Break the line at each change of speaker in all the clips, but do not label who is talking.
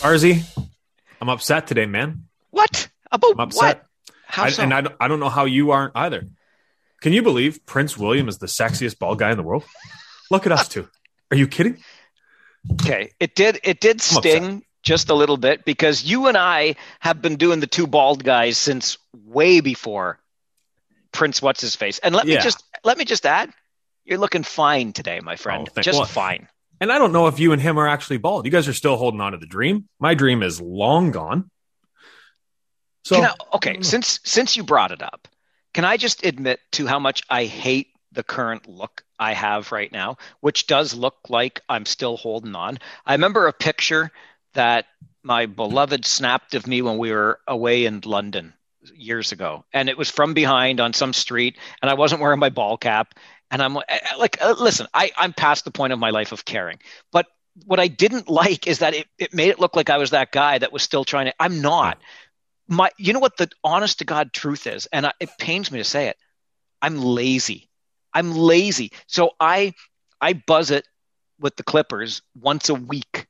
Arzy, I'm upset today, man.
What about
I'm upset.
what? How
I,
so?
And I, don't- I don't know how you aren't either. Can you believe Prince William is the sexiest bald guy in the world? Look at us two. Are you kidding?
Okay, it did. It did
I'm
sting just a little bit because you and I have been doing the two bald guys since way before Prince. What's his face? And let me just let me just add, you're looking fine today, my friend.
Oh,
just
well,
fine.
And I don't know if you and him are actually bald. You guys are still holding on to the dream. My dream is long gone. So
I- okay, since since you brought it up, can I just admit to how much I hate the current look I have right now, which does look like I'm still holding on. I remember a picture that my beloved snapped of me when we were away in London years ago, and it was from behind on some street, and I wasn't wearing my ball cap, and I'm like, uh, listen, I, I'm past the point of my life of caring, but what I didn't like is that it, it made it look like I was that guy that was still trying to. I'm not. My, you know what the honest to God truth is, and I, it pains me to say it. I'm lazy. I'm lazy. So I, I buzz it with the Clippers once a week,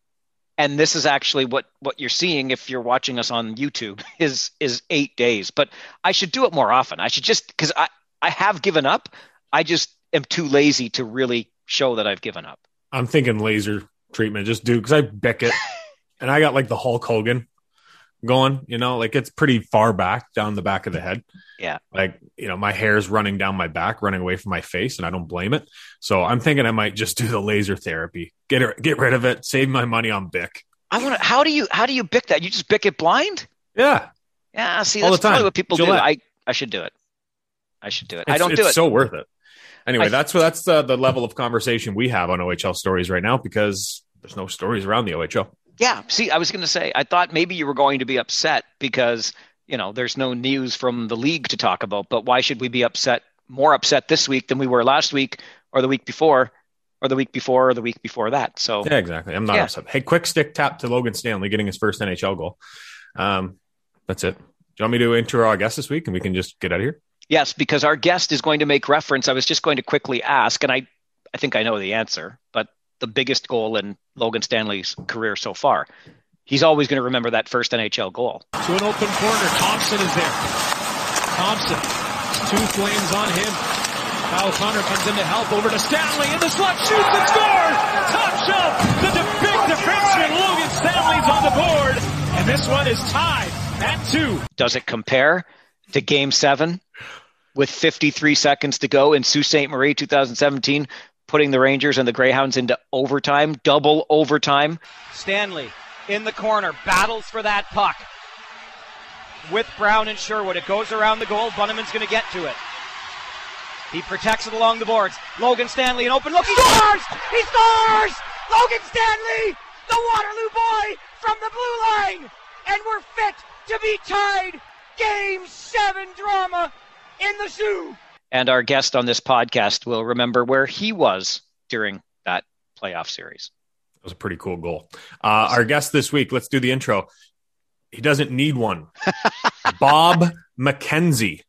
and this is actually what what you're seeing if you're watching us on YouTube is is eight days. But I should do it more often. I should just because I I have given up. I just am too lazy to really show that I've given up.
I'm thinking laser treatment. Just do because I bick it, and I got like the Hulk Hogan going. You know, like it's pretty far back down the back of the head.
Yeah.
Like you know, my hair's running down my back, running away from my face, and I don't blame it. So I'm thinking I might just do the laser therapy. Get it, get rid of it. Save my money on Bic.
I want to. How do you how do you bick that? You just bick it blind?
Yeah,
Yeah. See,
All
that's
the time.
probably what people
Gillette.
do. I I should do it. I should do it. I don't
it's
do it.
so worth it. Anyway,
I-
that's what that's the, the level of conversation we have on OHL stories right now because there's no stories around the OHL.
Yeah. See, I was going to say, I thought maybe you were going to be upset because, you know, there's no news from the league to talk about. But why should we be upset, more upset this week than we were last week or the week before or the week before or the week before that? So,
Yeah, exactly. I'm not
Yeah.
upset. Hey, quick stick tap to Logan Stanley getting his first NHL goal. Um, that's it. Do you want me to intro our guest this week and we can just get out of here?
yes, because our guest is going to make reference. I was just going to quickly ask, and I, I think I know the answer, but the biggest goal in Logan Stanley's career so far. He's always going to remember that first NHL goal.
To an open corner. Thompson is there. Thompson. Two flames on him. Kyle Connor comes in to help over to Stanley in the slot, shoots and scores! Top shelf! The big defenseman Logan Stanley's on the board. And this one is tied at two.
Does it compare to Game Seven with 53 seconds to go in Sault Ste. Marie 2017, putting the Rangers and the Greyhounds into overtime, double overtime?
Stanley in the corner battles for that puck with Brown and Sherwood. It goes around the goal. Bunneman's going to get to it. He protects it along the boards. Logan Stanley, an open look. He scores! He scores! Logan Stanley, the Waterloo boy from the blue line, and we're fit to be tied. Game seven drama in the Soo.
And our guest on this podcast will remember where he was during that playoff series.
That was a pretty cool goal. Uh, our guest this week, let's do the intro. He doesn't need one. Bob McKenzie.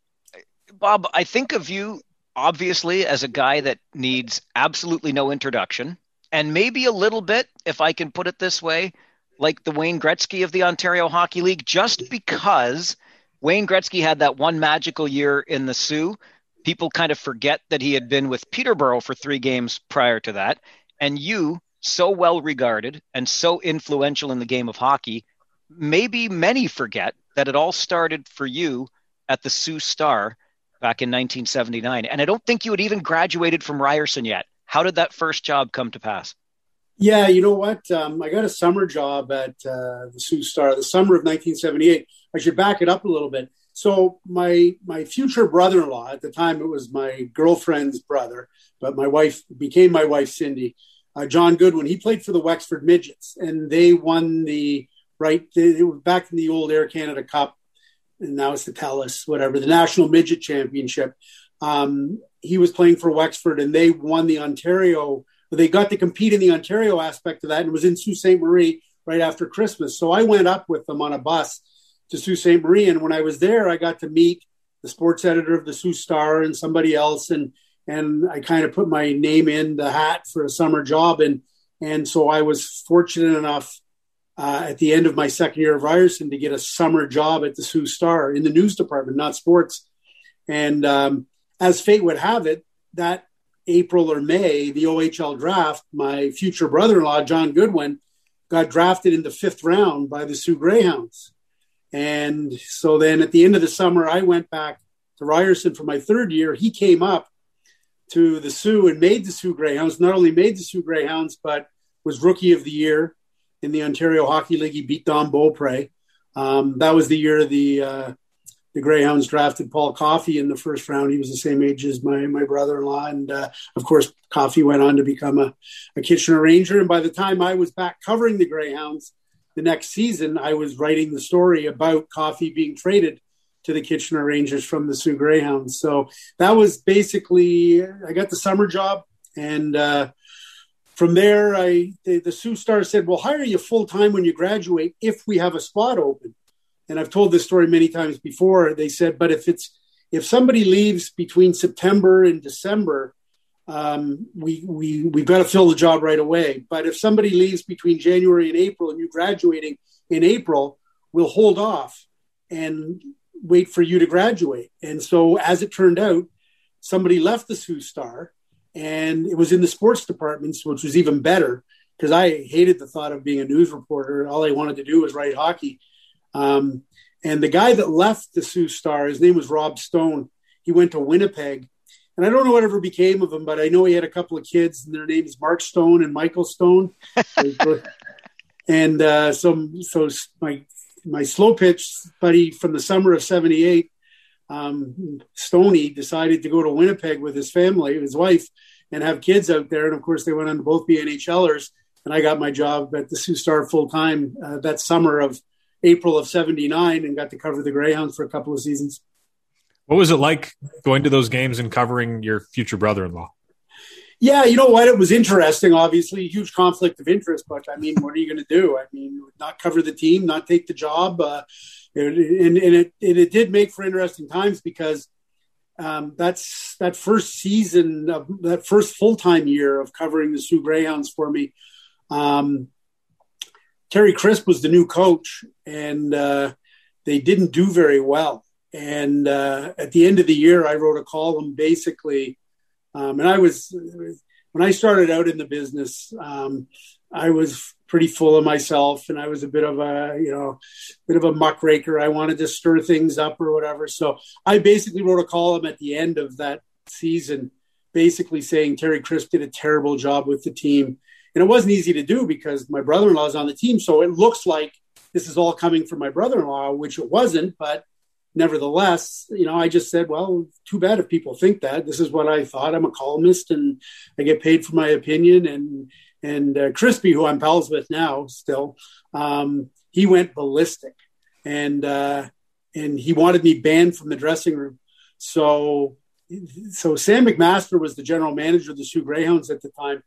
Bob, I think of you obviously as a guy that needs absolutely no introduction, and maybe a little bit, if I can put it this way, like the Wayne Gretzky of the Ontario Hockey League, just because Wayne Gretzky had that one magical year in the Soo. People kind of forget that he had been with Peterborough for three games prior to that. And you, so well regarded and so influential in the game of hockey, maybe many forget that it all started for you at the Sault Star back in 1979. And I don't think you had even graduated from Ryerson yet. How did that first job come to pass?
Yeah, you know what? Um, I got a summer job at uh, the Sault Star, the summer of 1978. I should back it up a little bit. So my my future brother-in-law at the time, it was my girlfriend's brother, but my wife became my wife, Cindy. Uh, John Goodwin. He played for the Wexford Midgets, and they won the right. They, were back in the old Air Canada Cup, and now it's the Telus, whatever, the National Midget Championship. Um, he was playing for Wexford, and they won the Ontario they got to compete in the Ontario aspect of that, and it was in Sault Ste. Marie right after Christmas. So I went up with them on a bus to Sault Ste. Marie, and when I was there, I got to meet the sports editor of the Sault Star and somebody else, and and I kind of put my name in the hat for a summer job, and and so I was fortunate enough uh, at the end of my second year of Ryerson to get a summer job at the Sault Star in the news department, not sports. And um, as fate would have it, that April or May, the OHL draft, my future brother-in-law John Goodwin got drafted in the fifth round by the Soo Greyhounds. And so then at the end of the summer, I went back to Ryerson for my third year. He came up to the Soo and made the Soo Greyhounds, not only made the Soo Greyhounds, but was rookie of the year in the Ontario Hockey League. He beat Don Beaupre. Um, that was the year the uh, the Greyhounds drafted Paul Coffey in the first round. He was the same age as my my brother-in-law, and uh, of course, Coffey went on to become a, a Kitchener Ranger. And by the time I was back covering the Greyhounds the next season, I was writing the story about Coffey being traded to the Kitchener Rangers from the Soo Greyhounds. So that was basically I got the summer job, and uh, from there, I the, the Sault Star said, "We'll hire you full time when you graduate if we have a spot open." and I've told this story many times before. They said, but if it's if somebody leaves between September and December, um, we we we've got to fill the job right away. But if somebody leaves between January and April, and you're graduating in April, we'll hold off and wait for you to graduate. And so, as it turned out, somebody left the Sault Star, and it was in the sports departments, which was even better because I hated the thought of being a news reporter. All I wanted to do was write hockey. Um, and the guy that left the Sault Star, his name was Rob Stone. He went to Winnipeg. And I don't know whatever became of him, but I know he had a couple of kids, and their names Mark Stone and Michael Stone. and uh, so, so my my slow pitch buddy from the summer of '78, um, Stoney, decided to go to Winnipeg with his family, his wife, and have kids out there. And of course, they went on to both be NHLers. And I got my job at the Sault Star full time uh, that summer of April of 79 and got to cover the Greyhounds for a couple of seasons.
What was it like going to those games and covering your future brother in law?
Yeah, you know what? It was interesting, obviously, huge conflict of interest, but I mean, what are you going to do? I mean, not cover the team, not take the job. Uh, and, and, it, and it did make for interesting times because um, that's that first season of that first full time year of covering the Soo Greyhounds for me. Um, Terry Crisp was the new coach, and uh, they didn't do very well. And uh, at the end of the year, I wrote a column basically, um, and I was when I started out in the business, um, I was pretty full of myself, and I was a bit of a you know, bit of a muckraker. I wanted to stir things up or whatever. So I basically wrote a column at the end of that season, basically saying Terry Crisp did a terrible job with the team and it wasn't easy to do because my brother in law is on the team. So it looks like this is all coming from my brother in law, which it wasn't. But nevertheless, you know, I just said, well, too bad if people think that. This is what I thought. I'm a columnist and I get paid for my opinion. And and uh, Crispy, who I'm pals with now still, um, he went ballistic, and uh, and he wanted me banned from the dressing room. So so Sam McMaster was the general manager of the Soo Greyhounds at the time,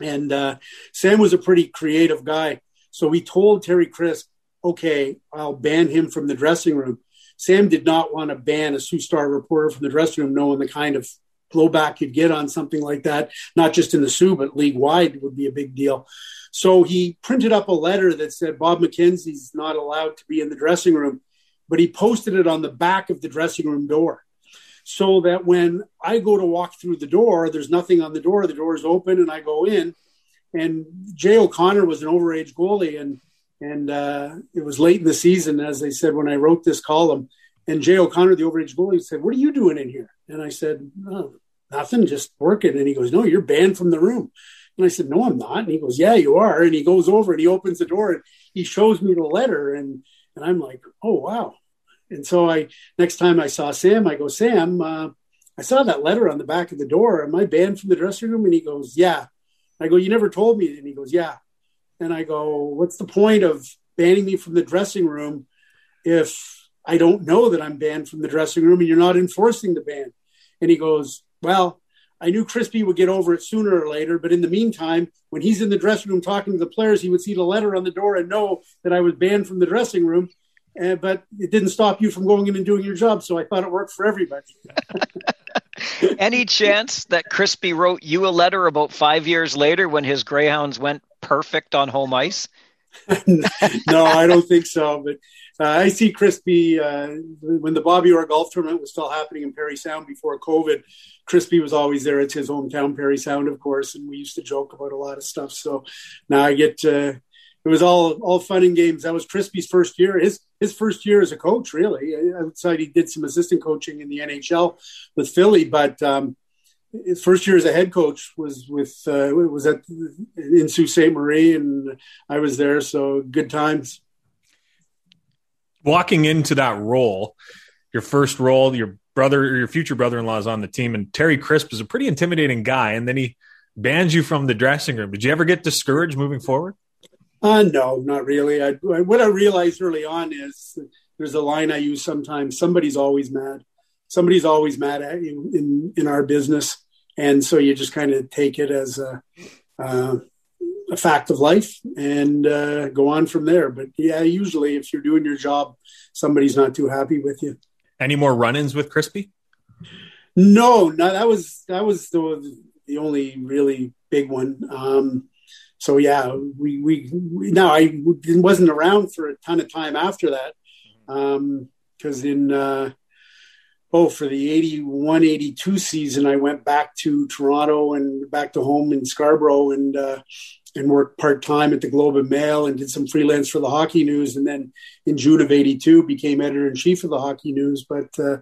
and uh, Sam was a pretty creative guy. So we told Terry Crisp, okay, I'll ban him from the dressing room. Sam did not want to ban a Sault Star reporter from the dressing room, knowing the kind of blowback you'd get on something like that, not just in the Soo, but league wide would be a big deal. So he printed up a letter that said Bob McKenzie's not allowed to be in the dressing room, but he posted it on the back of the dressing room door so that when I go to walk through the door, there's nothing on the door. The door is open, and I go in. And Jay O'Connor was an overage goalie, and and uh, it was late in the season, as I said when I wrote this column. And Jay O'Connor, the overage goalie, said, "What are you doing in here?" And I said, oh, "Nothing, just working." And he goes, "No, you're banned from the room." And I said, "No, I'm not." And he goes, "Yeah, you are." And he goes over and he opens the door and he shows me the letter, and and I'm like, "Oh wow." And so I next time I saw Sam, I go, Sam, uh, I saw that letter on the back of the door. Am I banned from the dressing room? And he goes, Yeah. I go, You never told me. And he goes, Yeah. And I go, What's the point of banning me from the dressing room if I don't know that I'm banned from the dressing room and you're not enforcing the ban? And he goes, Well, I knew Crispy would get over it sooner or later, but in the meantime, when he's in the dressing room talking to the players, he would see the letter on the door and know that I was banned from the dressing room uh, but it didn't stop you from going in and doing your job. So I thought it worked for everybody.
Any chance that Crispy wrote you a letter about five years later when his Greyhounds went perfect on home ice?
no, I don't think so. But uh, I see Crispy uh, when the Bobby Orr golf tournament was still happening in Parry Sound before COVID. Crispy was always there. It's his hometown, Parry Sound, of course, and we used to joke about a lot of stuff. So now I get uh, it was all all fun and games. That was Crispy's first year. His his first year as a coach, really. Outside, he did some assistant coaching in the NHL with Philly, but um, his first year as a head coach was with uh, was at in Sault Ste. Marie, and I was there. So good times.
Walking into that role, your first role, your brother or your future brother-in-law is on the team, and Terry Crisp is a pretty intimidating guy, and then he bans you from the dressing room. Did you ever get discouraged moving forward?
Uh, no, not really. I, what I realized early on is there's a line I use sometimes. Somebody's always mad. Somebody's always mad at you in, in our business. And so you just kind of take it as a, uh, a fact of life and uh, go on from there. But yeah, usually if you're doing your job, somebody's not too happy with you.
Any more run-ins with Crispy?
No, no, that was that was the the only really big one. Um, so yeah, we, we, we now I wasn't around for a ton of time after that because um, in uh, oh for the 81 82 season I went back to Toronto and back to home in Scarborough and uh, and worked part time at the Globe and Mail and did some freelance for the Hockey News and then in June of 82 became editor in chief of the Hockey News but uh,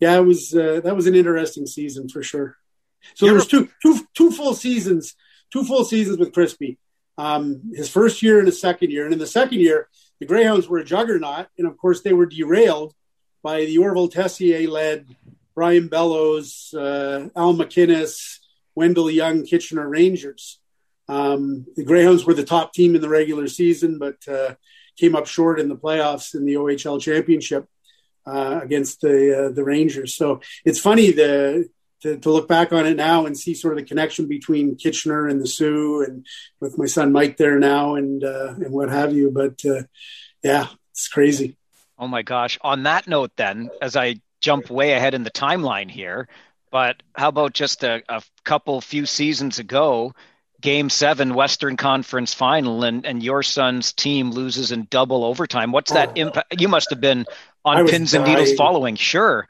yeah it was uh, that was an interesting season for sure so there was two two two full seasons two full seasons with Crispy. Um, his first year and his second year. And in the second year, the Greyhounds were a juggernaut. And of course, they were derailed by the Orville Tessier led Brian Bellows, uh, Al MacInnis, Wendell Young, Kitchener Rangers. Um, the Greyhounds were the top team in the regular season, but uh, came up short in the playoffs in the OHL championship uh, against the uh, the Rangers. So it's funny the to, to, look back on it now and see sort of the connection between Kitchener and the Soo, and with my son Mike there now, and uh, and what have you. But uh, yeah, it's crazy.
Oh my gosh! On that note, then, as I jump way ahead in the timeline here, but how about just a, a couple few seasons ago? Game seven, Western Conference Final, and, and your son's team loses in double overtime. What's that oh. impact? You must have been on pins dying. and needles following. Sure.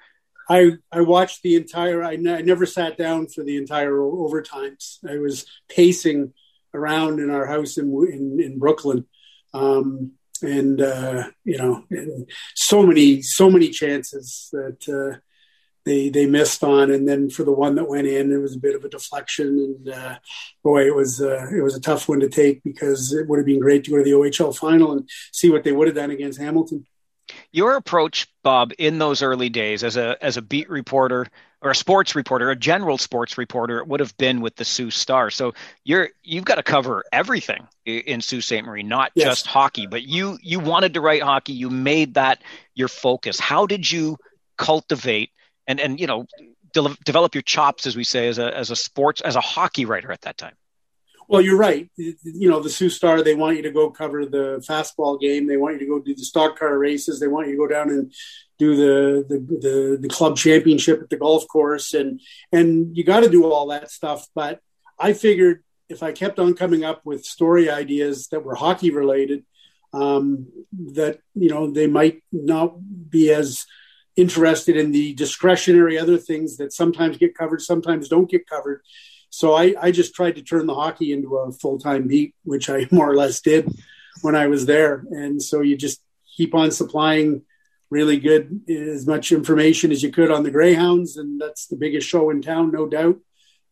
I I watched the entire. I, n- I never sat down for the entire overtimes. I was pacing around in our house in in, in Brooklyn, um, and uh, you know, and so many so many chances that uh, they they missed on, and then for the one that went in, it was a bit of a deflection, and uh, boy, it was uh, it was a tough one to take because it would have been great to go to the OHL final and see what they would have done against Hamilton.
Your approach, Bob, in those early days as a as a beat reporter or a sports reporter, a general sports reporter, it would have been with the Sault Star. So you're you've got to cover everything in Sault Ste. Marie, not yes. just hockey. But you you wanted to write hockey. You made that your focus. How did you cultivate and and you know de- develop your chops, as we say, as a as a sports as a hockey writer at that time?
Well, you're right. You know, the Sault Star, they want you to go cover the fastball game. They want you to go do the stock car races. They want you to go down and do the the, the, the club championship at the golf course. And, and you got to do all that stuff. But I figured if I kept on coming up with story ideas that were hockey related, um, that, you know, they might not be as interested in the discretionary other things that sometimes get covered, sometimes don't get covered so I, I just tried to turn the hockey into a full time beat, which I more or less did when I was there. And so you just keep on supplying really good as much information as you could on the Greyhounds, and that's the biggest show in town, no doubt.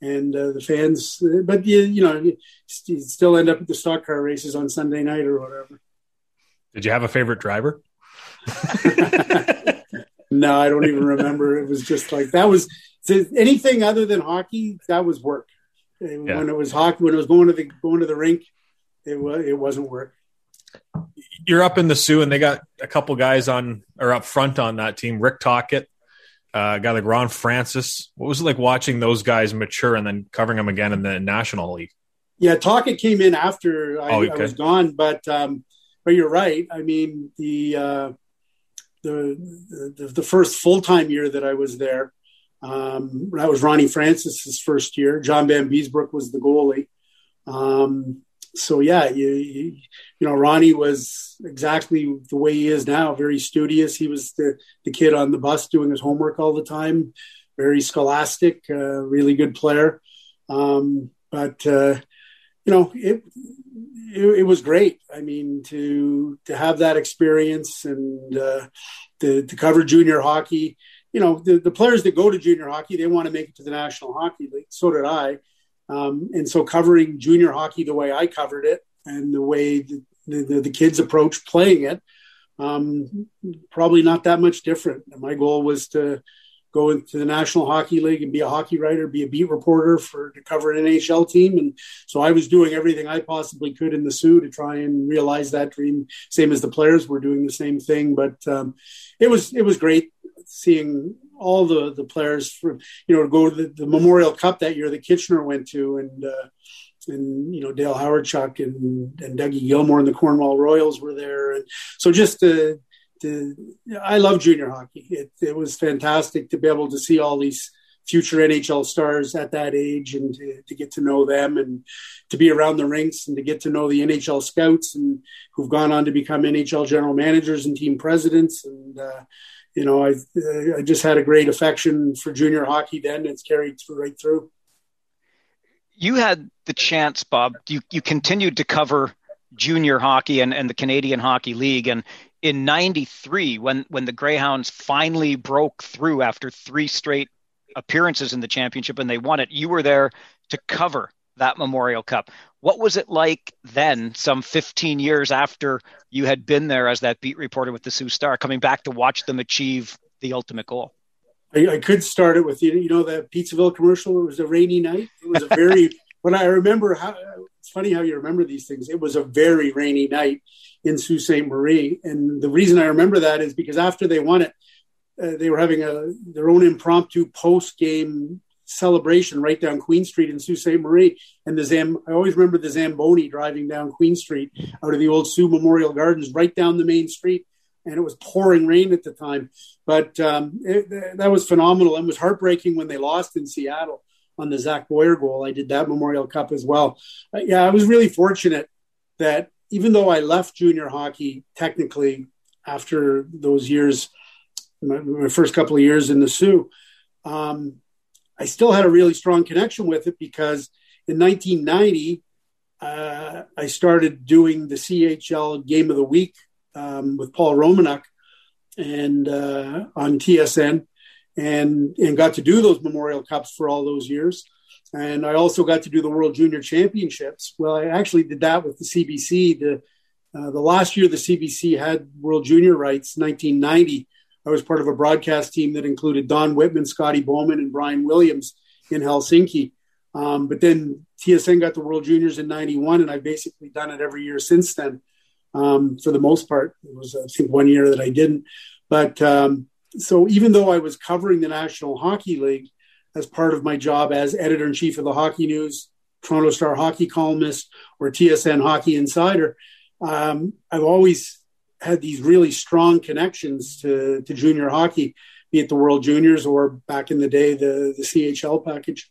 And uh, the fans, but you, you know, you still end up at the stock car races on Sunday night or whatever.
Did you have a favorite driver?
no, I don't even remember. It was just like that was anything other than hockey. That was work. Yeah. When it was hockey, when it was going to the going to the rink, it was it wasn't work.
You're up in the Soo, and they got a couple guys on or up front on that team. Rick Tocchet, uh, a guy like Ron Francis. What was it like watching those guys mature and then covering them again in the National League?
Yeah, Tocchet came in after I, oh, okay. I was gone, but um, but you're right. I mean the uh, the, the, the first full time year that I was there. Um, that was Ronnie Francis's first year. John Vanbiesbrouck was the goalie. Um, so yeah, you, you, you know Ronnie was exactly the way he is now, very studious. He was the the kid on the bus doing his homework all the time, very scholastic, uh, really good player. Um, but uh, you know it, it, it was great. I mean to to have that experience and uh, to to cover junior hockey. You know the, the players that go to junior hockey they want to make it to the National Hockey League. So did I. Um, and so covering junior hockey the way I covered it and the way the, the, the kids approach playing it, um, probably not that much different. My goal was to go into the National Hockey League and be a hockey writer, be a beat reporter for to cover an NHL team. And so I was doing everything I possibly could in the Soo to try and realize that dream. Same as the players were doing the same thing, but um, it was it was great seeing all the the players for you know to go to the, the Memorial Cup that year that Kitchener went to and uh, and you know Dale Hawerchuk and and Dougie Gilmour and the Cornwall Royals were there. And so just to, to I love junior hockey. It it was fantastic to be able to see all these future NHL stars at that age and to, to, get to know them and to be around the rinks and to get to know the NHL scouts and who've gone on to become NHL general managers and team presidents. And uh, you know, I uh, I just had a great affection for junior hockey then. It's carried through right through.
You had the chance, Bob. You you continued to cover junior hockey and, and the Canadian Hockey League. And in '93, when when the Greyhounds finally broke through after three straight appearances in the championship and they won it, you were there to cover that Memorial Cup. What was it like then, some 15 years after you had been there as that beat reporter with the Sault Star, coming back to watch them achieve the ultimate goal?
I, I could start it with you. You know that Pizzaville commercial. It was a rainy night. It was a very. when I remember how it's funny how you remember these things. It was a very rainy night in Sault Ste. Marie, and the reason I remember that is because after they won it, uh, they were having a their own impromptu post game celebration right down Queen Street in Sault Ste. Marie. And the Zam, I always remember the Zamboni driving down Queen Street out of the old Sault Memorial Gardens right down the main street. And it was pouring rain at the time. But um, it, that was phenomenal. And was heartbreaking when they lost in Seattle on the Zach Boyer goal. I did that Memorial Cup as well. Uh, yeah, I was really fortunate that even though I left junior hockey technically after those years, my, my first couple of years in the Soo, um, I still had a really strong connection with it because in 1990, uh, I started doing the CHL Game of the Week um, with Paul Romanuk and uh, on TSN, and and got to do those Memorial Cups for all those years. And I also got to do the World Junior Championships. Well, I actually did that with the CBC. The uh, the last year the CBC had World Junior rights, 1990. I was part of a broadcast team that included Don Whitman, Scotty Bowman, and Brian Williams in Helsinki. Um, but then TSN got the World Juniors in '91, and I've basically done it every year since then. Um, for the most part, it was I think one year that I didn't. But um, so even though I was covering the National Hockey League as part of my job as editor in chief of the Hockey News, Toronto Star hockey columnist, or TSN Hockey Insider, um, I've always had these really strong connections to, to junior hockey, be it the World Juniors or back in the day the the CHL package.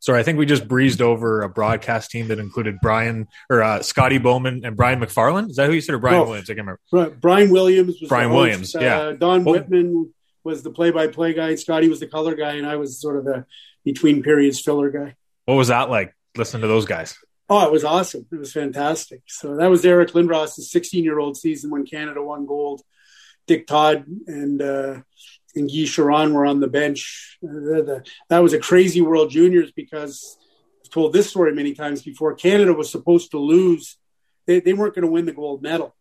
Sorry, I think we just breezed over a broadcast team that included Brian or uh, Scotty Bowman and Brian McFarlane. Is that who you said, or Brian Williams? I can't remember.
Right. Brian Williams was
Brian Williams. Yeah. Uh,
Don well, Whitman was the play-by-play guy. Scotty was the color guy, and I was sort of the between periods filler guy.
What was that like? Listening to those guys.
Oh, it was awesome. It was fantastic. So that was Eric Lindros' 16 year old season when Canada won gold. Dick Todd and uh, and Guy Charron were on the bench. Uh, the, that was a crazy World Juniors because I've told this story many times before. Canada was supposed to lose. They, they weren't going to win the gold medal.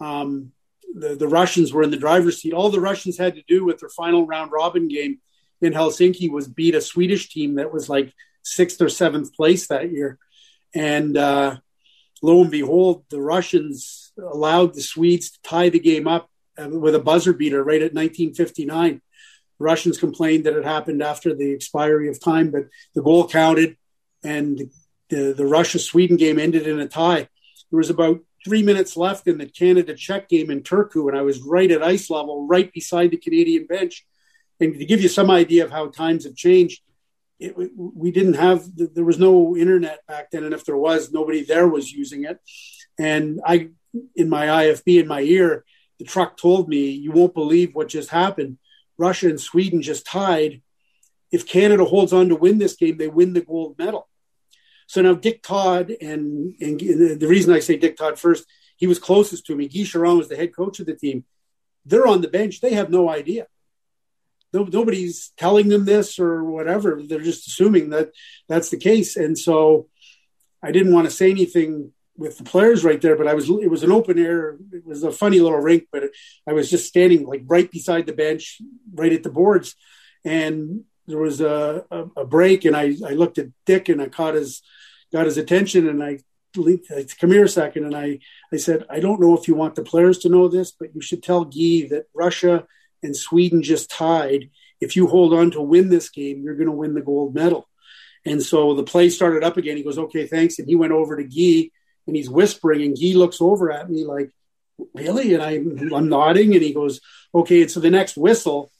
Um, the, the Russians were in the driver's seat. All the Russians had to do with their final round robin game in Helsinki was beat a Swedish team that was like sixth or seventh place that year. And uh, lo and behold, the Russians allowed the Swedes to tie the game up uh, with a buzzer beater right at 1959. The Russians complained that it happened after the expiry of time, but the goal counted, and the, the Russia Sweden game ended in a tie. There was about three minutes left in the Canada Czech game in Turku, and I was right at ice level, right beside the Canadian bench. And to give you some idea of how times have changed, it, we didn't have there was no internet back then, and if there was, nobody there was using it. And I, in my IFB in my ear, the truck told me, "You won't believe what just happened. Russia and Sweden just tied. If Canada holds on to win this game, they win the gold medal." So now Dick Todd, and, and the reason I say Dick Todd first, he was closest to me. Guy Charron was the head coach of the team. They're on the bench. They have no idea. Nobody's telling them this or whatever. They're just assuming that that's the case. And so I didn't want to say anything with the players right there, but I was, it was an open air. It was a funny little rink, but I was just standing like right beside the bench, right at the boards. And there was a, a, a break and I, I looked at Dick and I caught his, got his attention and I come here a second and I, I said, I don't know if you want the players to know this, but you should tell Guy that Russia and Sweden just tied. If you hold on to win this game, you're going to win the gold medal. And so the play started up again. He goes, okay, thanks. And he went over to Guy and he's whispering and Guy looks over at me like, really? And I'm, I'm nodding and he goes, okay. And so the next whistle,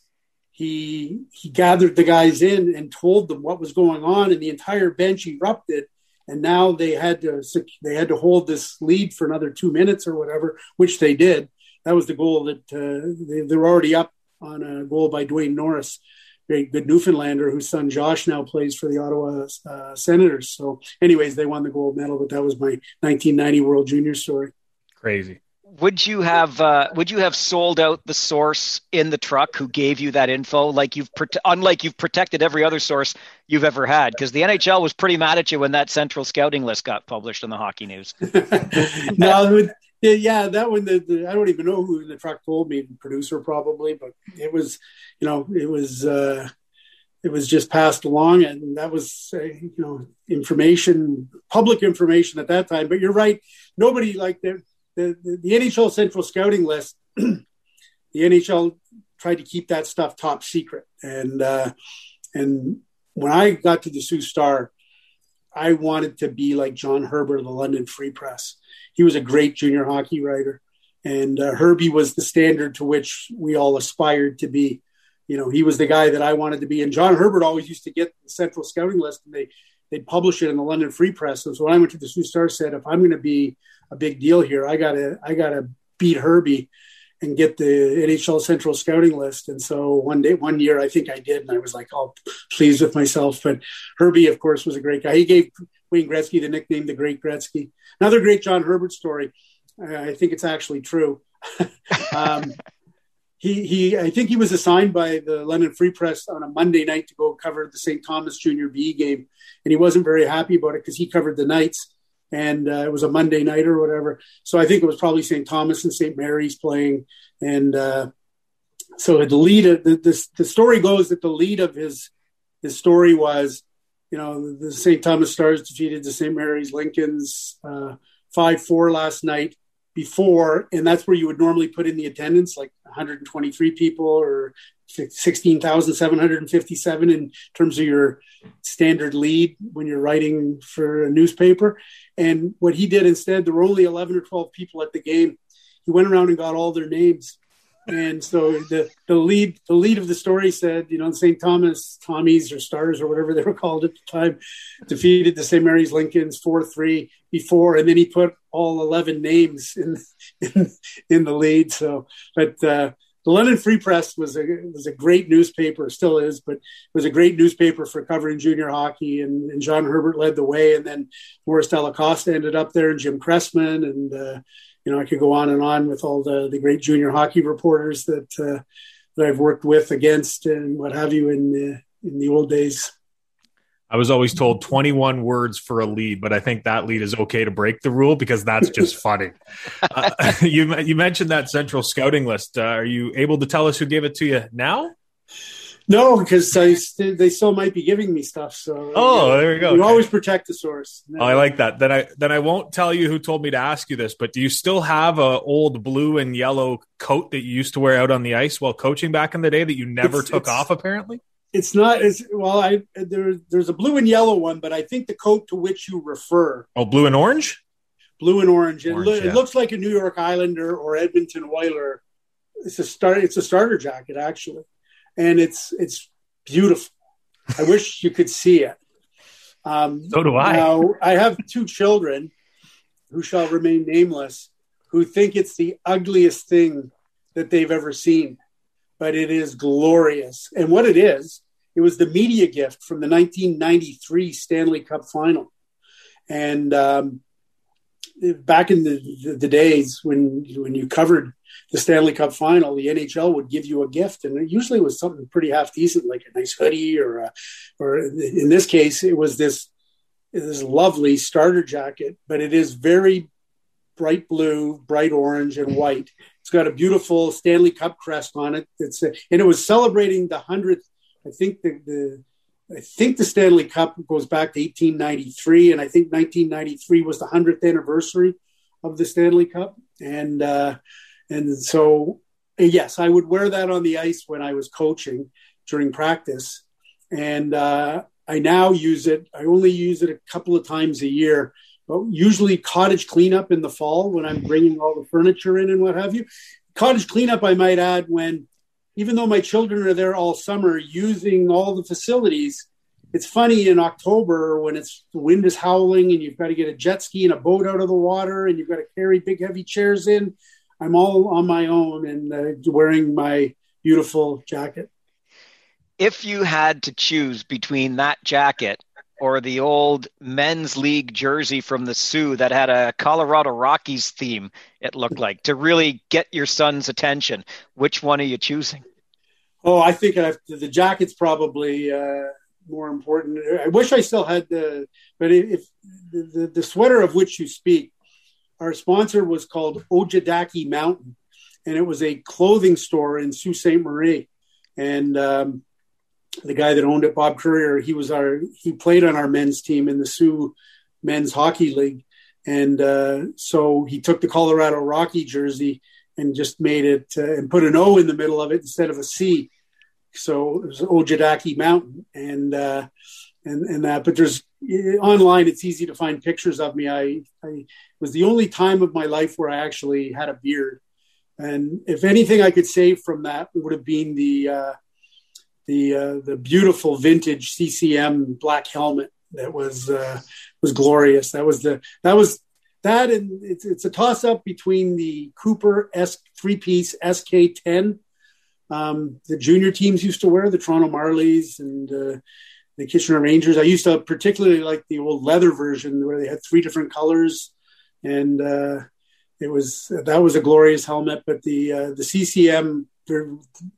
he, he gathered the guys in and told them what was going on and the entire bench erupted and now they had to they had to hold this lead for another two minutes or whatever, which they did. That was the goal that uh, they, they were already up on a goal by Dwayne Norris, very good Newfoundlander whose son Josh now plays for the Ottawa uh, Senators. So, anyways, they won the gold medal, but that was my 1990 World Junior story.
Crazy
would you have uh, would you have sold out the source in the truck who gave you that info like you've unlike you've protected every other source you've ever had because the NHL was pretty mad at you when that central scouting list got published in the hockey news.
no, yeah, yeah, that one the, the, I don't even know who the truck told me, producer probably, but it was you know it was uh, it was just passed along and that was uh, you know information public information at that time. But you're right, nobody like the, the, the NHL Central Scouting list, the NHL tried to keep that stuff top secret. And uh, and when I got to the Sault Star, I wanted to be like John Herbert of the London Free Press. He was a great junior hockey writer, and uh, Herbie was the standard to which we all aspired to be. You know, he was the guy that I wanted to be. And John Herbert always used to get the Central Scouting list, and they they'd publish it in the London Free Press. And so when I went to the Sault Star, said, if I'm going to be a big deal here. I gotta I gotta beat Herbie and get the NHL Central scouting list. And so one day, one year, I think I did, and I was like all pleased with myself. But Herbie, of course, was a great guy. He gave Wayne Gretzky the nickname the Great Gretzky. Another great John Herbert story. Uh, I think it's actually true. um, he, he, I think he was assigned by the London Free Press on a Monday night to go cover the St. Thomas Junior B game, and he wasn't very happy about it because he covered the Knights and uh, it was a Monday night or whatever. So I think it was probably St. Thomas and St. Mary's playing, and uh, so the lead of the, the, the story goes that the lead of his his story was, you know, the St. Thomas Stars defeated the St. Mary's Lincolns uh, five uh, four last night before, and that's where you would normally put in the attendance, like 123 people or 16,757 in terms of your standard lead when you're writing for a newspaper. And what he did instead, there were only 11 or 12 people at the game. He went around and got all their names. And so the, the lead the lead of the story said, you know, St. Thomas Tommies or Stars or whatever they were called at the time defeated the St. Mary's Lincolns four three before, and then he put all eleven names in in, in the lead. So, but uh, the London Free Press was a was a great newspaper, still is, but it was a great newspaper for covering junior hockey. And, and John Herbert led the way, and then Morris Dalla Costa ended up there, and Jim Cressman, and uh, you know I could go on and on with all the the great junior hockey reporters that uh, that I've worked with, against, and what have you in the in the old days.
I was always told 21 words for a lead, but I think that lead is okay to break the rule because that's just funny. Uh, you you mentioned that central scouting list. Uh, are you able to tell us who gave it to you now?
No, because st- they still might be giving me stuff. So
oh, there we go.
You okay. always protect the source.
Oh, I like that. Then I then I won't tell you who told me to ask you this, but do you still have a old blue and yellow coat that you used to wear out on the ice while coaching back in the day that you never it's, took it's, off? Apparently,
it's not as well. I there, there's a blue and yellow one, but I think the coat to which you refer.
Oh, blue and orange.
blue and orange. orange it, lo- yeah. it, looks like a New York Islander or Edmonton Oiler. It's a start. It's a starter jacket actually, and it's it's beautiful. I wish you could see it.
Um, so do I.
Now, I have two children who shall remain nameless who think it's the ugliest thing that they've ever seen, but it is glorious. And what it is, it was the media gift from the 1993 Stanley Cup final. And um, back in the, the, the, days when when you covered the Stanley Cup final, the NHL would give you a gift, and it usually was something pretty half decent, like a nice hoodie, or a, or in this case, it was this this lovely starter jacket. But it is very bright blue, bright orange, and white. It's got a beautiful Stanley Cup crest on it. It's a, and it was celebrating the hundredth. I think the, the I think the Stanley Cup goes back to 1893, and I think 1993 was the hundredth anniversary of the Stanley Cup. And uh, and so yes, I would wear that on the ice when I was coaching during practice, and uh, I now use it. I only use it a couple of times a year usually cottage cleanup in the fall when I'm bringing all the furniture in and what have you. Cottage cleanup, I might add, when even though my children are there all summer using all the facilities, it's funny in October when it's the wind is howling and you've got to get a jet ski and a boat out of the water and you've got to carry big heavy chairs in. I'm all on my own and uh, wearing my beautiful jacket.
If you had to choose between that jacket or the old men's league jersey from the Soo that had a Colorado Rockies theme, it looked like, to really get your son's attention. Which one are you choosing?
Oh, I think I've, the jacket's probably uh, more important. I wish I still had the, but if the, the sweater of which you speak, our sponsor was called Ojadaki Mountain, and it was a clothing store in Sault Ste. Marie. And um, the guy that owned it, Bob Courier, he was our he played on our men's team in the Soo men's hockey league, and uh, so he took the Colorado Rocky jersey and just made it uh, and put an O in the middle of it instead of a C. So it was Ojadaki Mountain, and uh, and and that. But there's online, it's easy to find pictures of me. I, I was the only time of my life where I actually had a beard, and if anything I could say from that would have been the uh, the uh, the beautiful vintage CCM black helmet that was uh, was glorious. That was the that was that and it's it's a toss up between the Cooper S three piece SK ten. Um, the junior teams used to wear the Toronto Marlies and uh, the Kitchener Rangers. I used to particularly like the old leather version where they had three different colors, and uh, it was that was a glorious helmet. But the uh, the CCM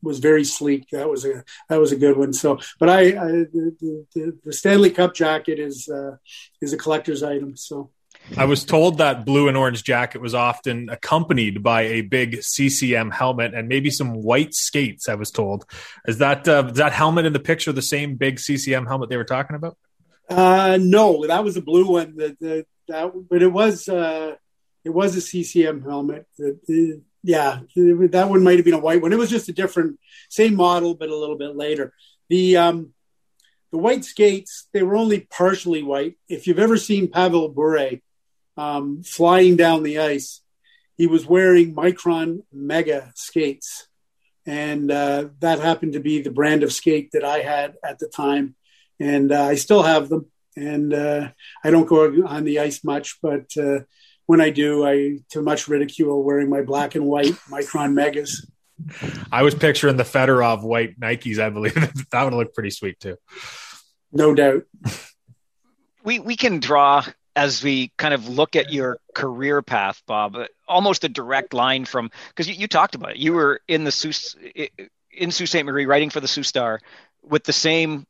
was very sleek. That was a that was a good one. So, but I, I the, the, the, Stanley Cup jacket is uh, is a collector's item. So.
I was told that blue and orange jacket was often accompanied by a big CCM helmet and maybe some white skates. I was told. Is that uh, is that helmet in the picture the same big CCM helmet they were talking about?
Uh, no, that was a blue one. That, that, that but it was uh, it was a CCM helmet. The, yeah, that one might have been a white one. It was just a different, same model, but a little bit later. The um, the white skates they were only partially white. If you've ever seen Pavel Bure um, flying down the ice, he was wearing Micron Mega skates, and uh, that happened to be the brand of skate that I had at the time, and uh, I still have them. And uh, I don't go on the ice much, but uh, when I do, I to much ridicule wearing my black and white Micron Megas.
I was picturing the Fedorov white Nikes. I believe that would look pretty sweet too.
No doubt.
We we can draw as we kind of look at your career path, Bob, almost a direct line from because you, you, talked about it. You were in the Soo, in Sault Ste. Marie, writing for the Sault Star, with the same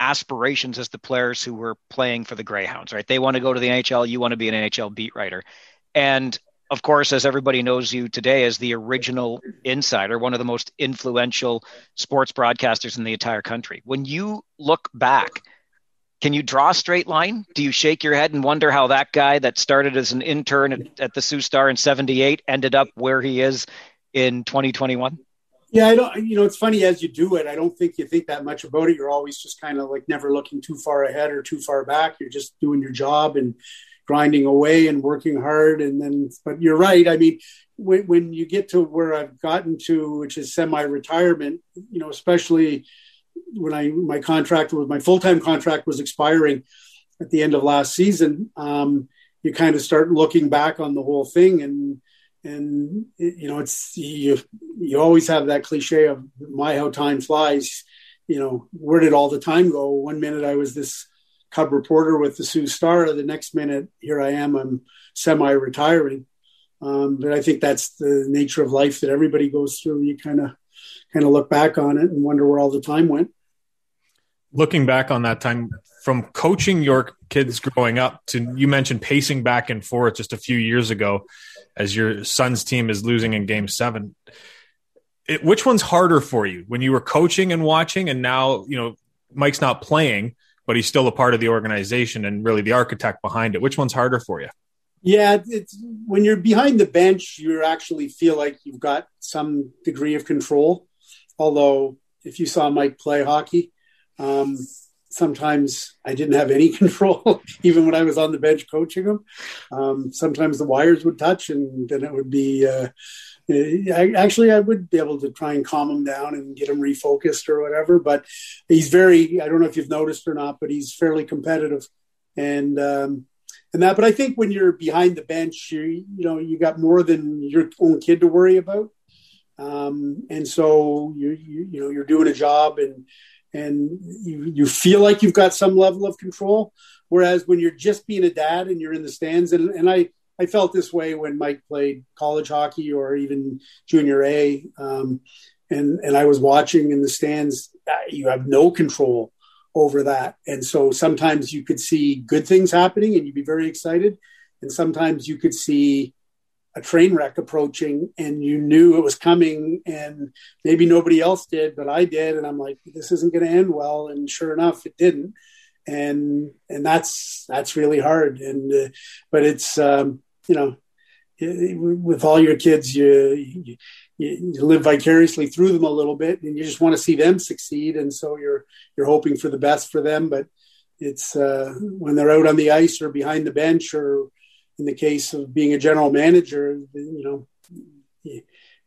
aspirations as the players who were playing for the Greyhounds, right? They want to go to the NHL, you want to be an NHL beat writer. And of course, as everybody knows you today as the original insider, one of the most influential sports broadcasters in the entire country. When you look back, can you draw a straight line? Do you shake your head and wonder how that guy that started as an intern at, at the Sault Star in 78 ended up where he is in 2021?
Yeah, I don't. You know, it's funny as you do it. I don't think you think that much about it. You're always just kind of like never looking too far ahead or too far back. You're just doing your job, and grinding away and working hard. And then, but you're right. I mean, when, when you get to where I've gotten to, which is semi-retirement, you know, especially when I my contract was my full time contract was expiring at the end of last season. Um, you kind of start looking back on the whole thing and and you know it's you you always have that cliche of my how time flies. You know where did all the time go? One minute i was this cub reporter with the Sault Star the next minute here i am i'm semi retiring um, but i think that's the nature of life that everybody goes through. You kind of kind of look back on it and wonder where all the time went.
Looking back on that time from coaching your kids growing up to you mentioned pacing back and forth just a few years ago as your son's team is losing in game seven. It, which one's harder for you? When you were coaching and watching and now you know mike's not playing but he's still a part of the organization and really the architect behind it. Which one's harder for you?
Yeah it's when you're behind the bench you actually feel like you've got some degree of control. Although if you saw mike play hockey um, sometimes I didn't have any control, even when I was on the bench coaching them. Um, sometimes the wires would touch, and then it would be. Uh, I, actually, I would be able to try and calm him down and get him refocused or whatever. But he's very. I don't know if you've noticed or not, but he's fairly competitive, and um, and that. But I think when you're behind the bench, you you know you got more than your own kid to worry about, um, and so you, you you know you're doing a job and and you, you feel like you've got some level of control. Whereas when you're just being a dad and you're in the stands, and, and I, I felt this way when Mike played college hockey or even junior A, um, and and I was watching in the stands. Uh, you have no control over that, and so sometimes you could see good things happening, and you'd be very excited, and sometimes you could see a train wreck approaching and you knew it was coming and maybe nobody else did but i did. And i'm like this isn't going to end well. And sure enough it didn't. And and that's that's really hard. And uh, but it's um, you know with all your kids you, you, you live vicariously through them a little bit and you just want to see them succeed. And so you're you're hoping for the best for them. But it's uh, when they're out on the ice or behind the bench or in the case of being a general manager, you know, you,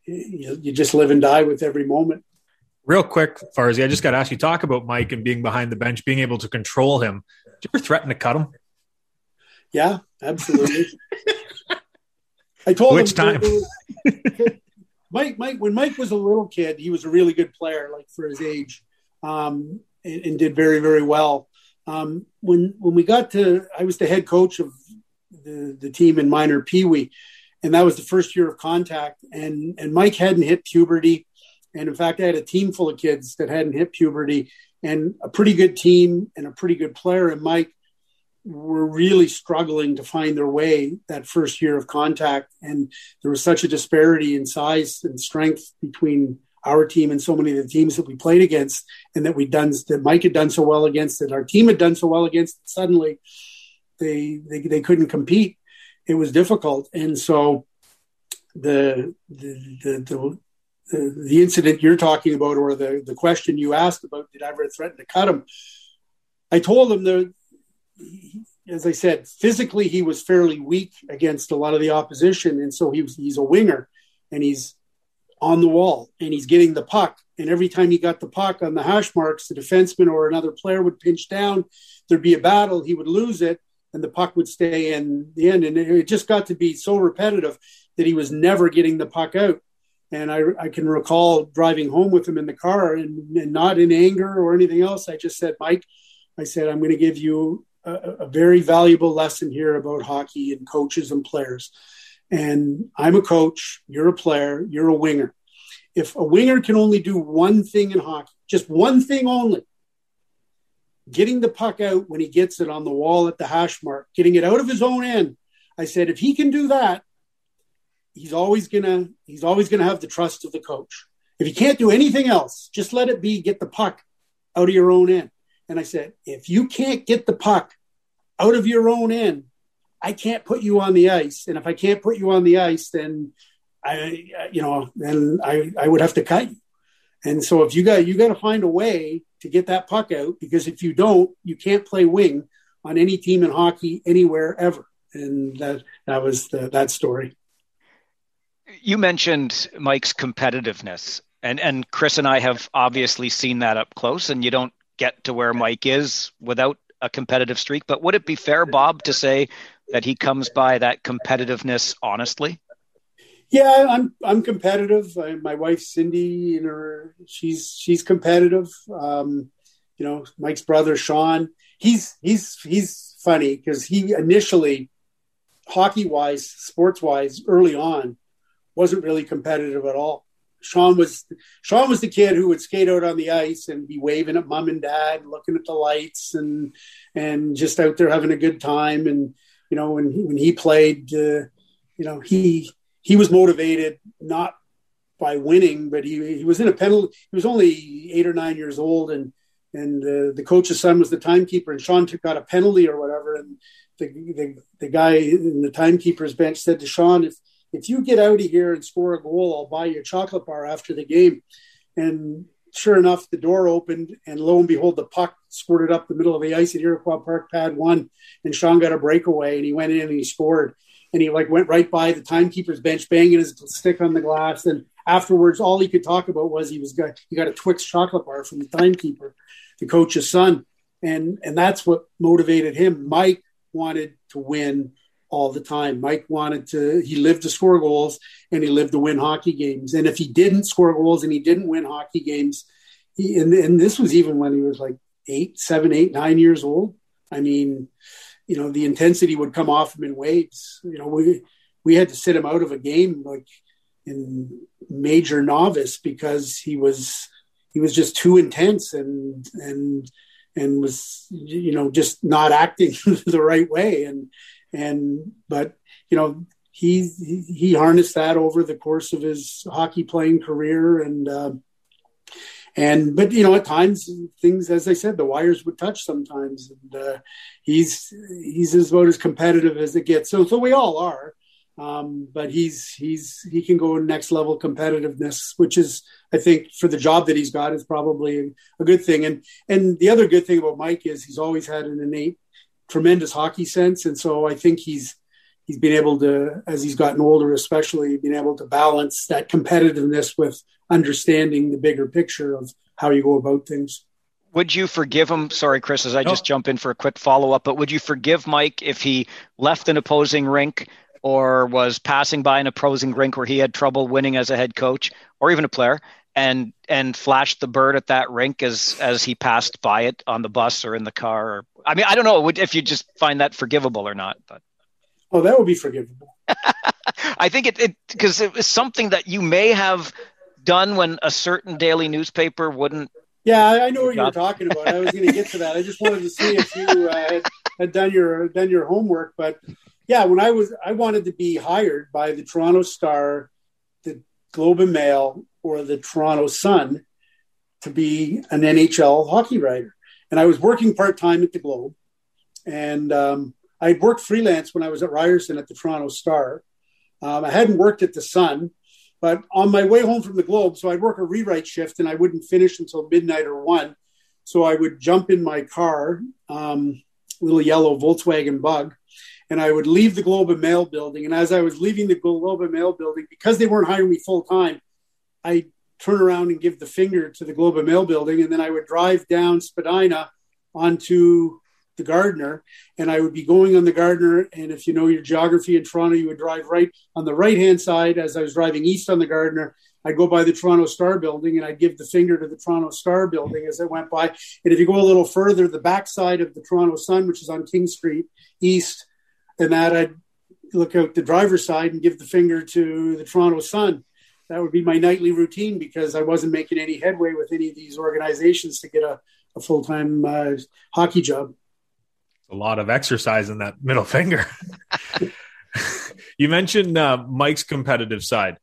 you just live and die with every moment.
Real quick, Farzy, I just got to ask you talk about Mike and being behind the bench, being able to control him. Did you ever threaten to cut him?
Yeah, absolutely. I told
Which
him
time?
Mike, Mike, when Mike was a little kid, he was a really good player, like for his age, um, and, and, did very, very well. Um, when when we got to, I was the head coach of the, the team in minor Pee Wee. And that was the first year of contact. And, and Mike hadn't hit puberty. And in fact, I had a team full of kids that hadn't hit puberty and a pretty good team and a pretty good player. And Mike were really struggling to find their way that first year of contact. And there was such a disparity in size and strength between our team and so many of the teams that we played against and that we'd done that Mike had done so well against that our team had done so well against suddenly they, they, they couldn't compete. It was difficult. And so the, the, the, the the, incident you're talking about or the, the question you asked about did I ever threaten to cut him? I told him that, as I said, physically he was fairly weak against a lot of the opposition, and so he was, he's a winger, and he's on the wall, and he's getting the puck, and every time he got the puck on the hash marks, the defenseman or another player would pinch down. There'd be a battle, he would lose it, and the puck would stay in the end. And it just got to be so repetitive that he was never getting the puck out. And I, I can recall driving home with him in the car and, and not in anger or anything else. I just said, Mike, I said, I'm going to give you a, a very valuable lesson here about hockey and coaches and players. And I'm a coach, you're a player, you're a winger. If a winger can only do one thing in hockey, just one thing only, getting the puck out when he gets it on the wall at the hash mark, getting it out of his own end. I said, if he can do that, he's always gonna he's always gonna have the trust of the coach. If he can't do anything else, just let it be. Get the puck out of your own end. And I said, if you can't get the puck out of your own end, I can't put you on the ice. And if I can't put you on the ice, then I, you know, then I, I would have to cut you. And so if you got you got to find a way to get that puck out because if you don't, you can't play wing on any team in hockey anywhere ever. and that that was the, that story.
You mentioned Mike's competitiveness, and and Chris and I have obviously seen that up close. And you don't get to where Mike is without a competitive streak. But would it be fair, Bob, to say that he comes by that competitiveness honestly?
Yeah, I'm I'm competitive. I, my wife Cindy, you know, she's she's competitive. Um, you know, Mike's brother Sean, he's he's he's funny because he initially, hockey wise, sports wise, early on, wasn't really competitive at all. Sean was Sean was the kid who would skate out on the ice and be waving at mom and dad, looking at the lights, and and just out there having a good time. And you know, when he, when he played, uh, you know, he he was motivated not by winning, but he, he was in a penalty. He was only eight or nine years old, and and uh, the coach's son was the timekeeper, and Sean took got a penalty or whatever, and the, the the guy in the timekeeper's bench said to Sean, "If if you get out of here and score a goal, I'll buy you a chocolate bar after the game." And sure enough, the door opened, and lo and behold, the puck squirted up the middle of the ice at Iroquois Park, pad one, and Sean got a breakaway, and he went in and he scored and he like went right by the timekeeper's bench, banging his stick on the glass. And afterwards, all he could talk about was he was got he got a Twix chocolate bar from the timekeeper, the coach's son, and and that's what motivated him. Mike wanted to win all the time. Mike wanted to he lived to score goals and he lived to win hockey games. And if he didn't score goals and he didn't win hockey games, he and, and this was even when he was like eight, seven, eight, nine years old. I mean, you know the intensity would come off him in waves. You know, we we had to sit him out of a game like in major novice because he was he was just too intense and and and was you know just not acting the right way and and but you know he he harnessed that over the course of his hockey playing career and uh, and but you know at times things as i said the wires would touch sometimes and uh, he's he's as about as competitive as it gets. So so we all are. Um, but he's he's he can go next level competitiveness which is i think for the job that he's got is probably a, a good thing. And and the other good thing about mike is he's always had an innate tremendous hockey sense. And so i think he's he's been able to as he's gotten older especially been able to balance that competitiveness with understanding the bigger picture of how you go about things.
Would you forgive him? Sorry, Chris, as I no. just jump in for a quick follow up, but would you forgive Mike if he left an opposing rink or was passing by an opposing rink where he had trouble winning as a head coach or even a player and and flashed the bird at that rink as as he passed by it on the bus or in the car or I mean I don't know if you just find that forgivable or not but
Oh that would be forgivable.
I think it because it, it was something that you may have done when a certain daily newspaper wouldn't.
Yeah, I know what you were talking about. I was going to get to that. I just wanted to see if you uh, had, had done your done your homework. But yeah, when I was, I wanted to be hired by the Toronto Star, the Globe and Mail, or the Toronto Sun to be an NHL hockey writer. And I was working part time at the Globe, and um, I worked freelance when I was at Ryerson at the Toronto Star. Um, I hadn't worked at the Sun, but on my way home from the Globe, so I'd work a rewrite shift and I wouldn't finish until midnight or one. So I would jump in my car, um, little yellow Volkswagen Bug, and I would leave the Globe and Mail building. And as I was leaving the Globe and Mail building, because they weren't hiring me full time, I turn around and give the finger to the Globe and Mail building, and then I would drive down Spadina onto the Gardiner, and I would be going on the Gardiner. And if you know your geography in Toronto, you would drive right on the right hand side as I was driving east on the Gardiner. I'd go by the Toronto Star building and I'd give the finger to the Toronto Star building as I went by. And if you go a little further, the backside of the Toronto Sun, which is on King Street East, and that I'd look out the driver's side and give the finger to the Toronto Sun. That would be my nightly routine because I wasn't making any headway with any of these organizations to get a, a full time uh, hockey job
a lot of exercise in that middle finger. you mentioned uh, Mike's competitive side.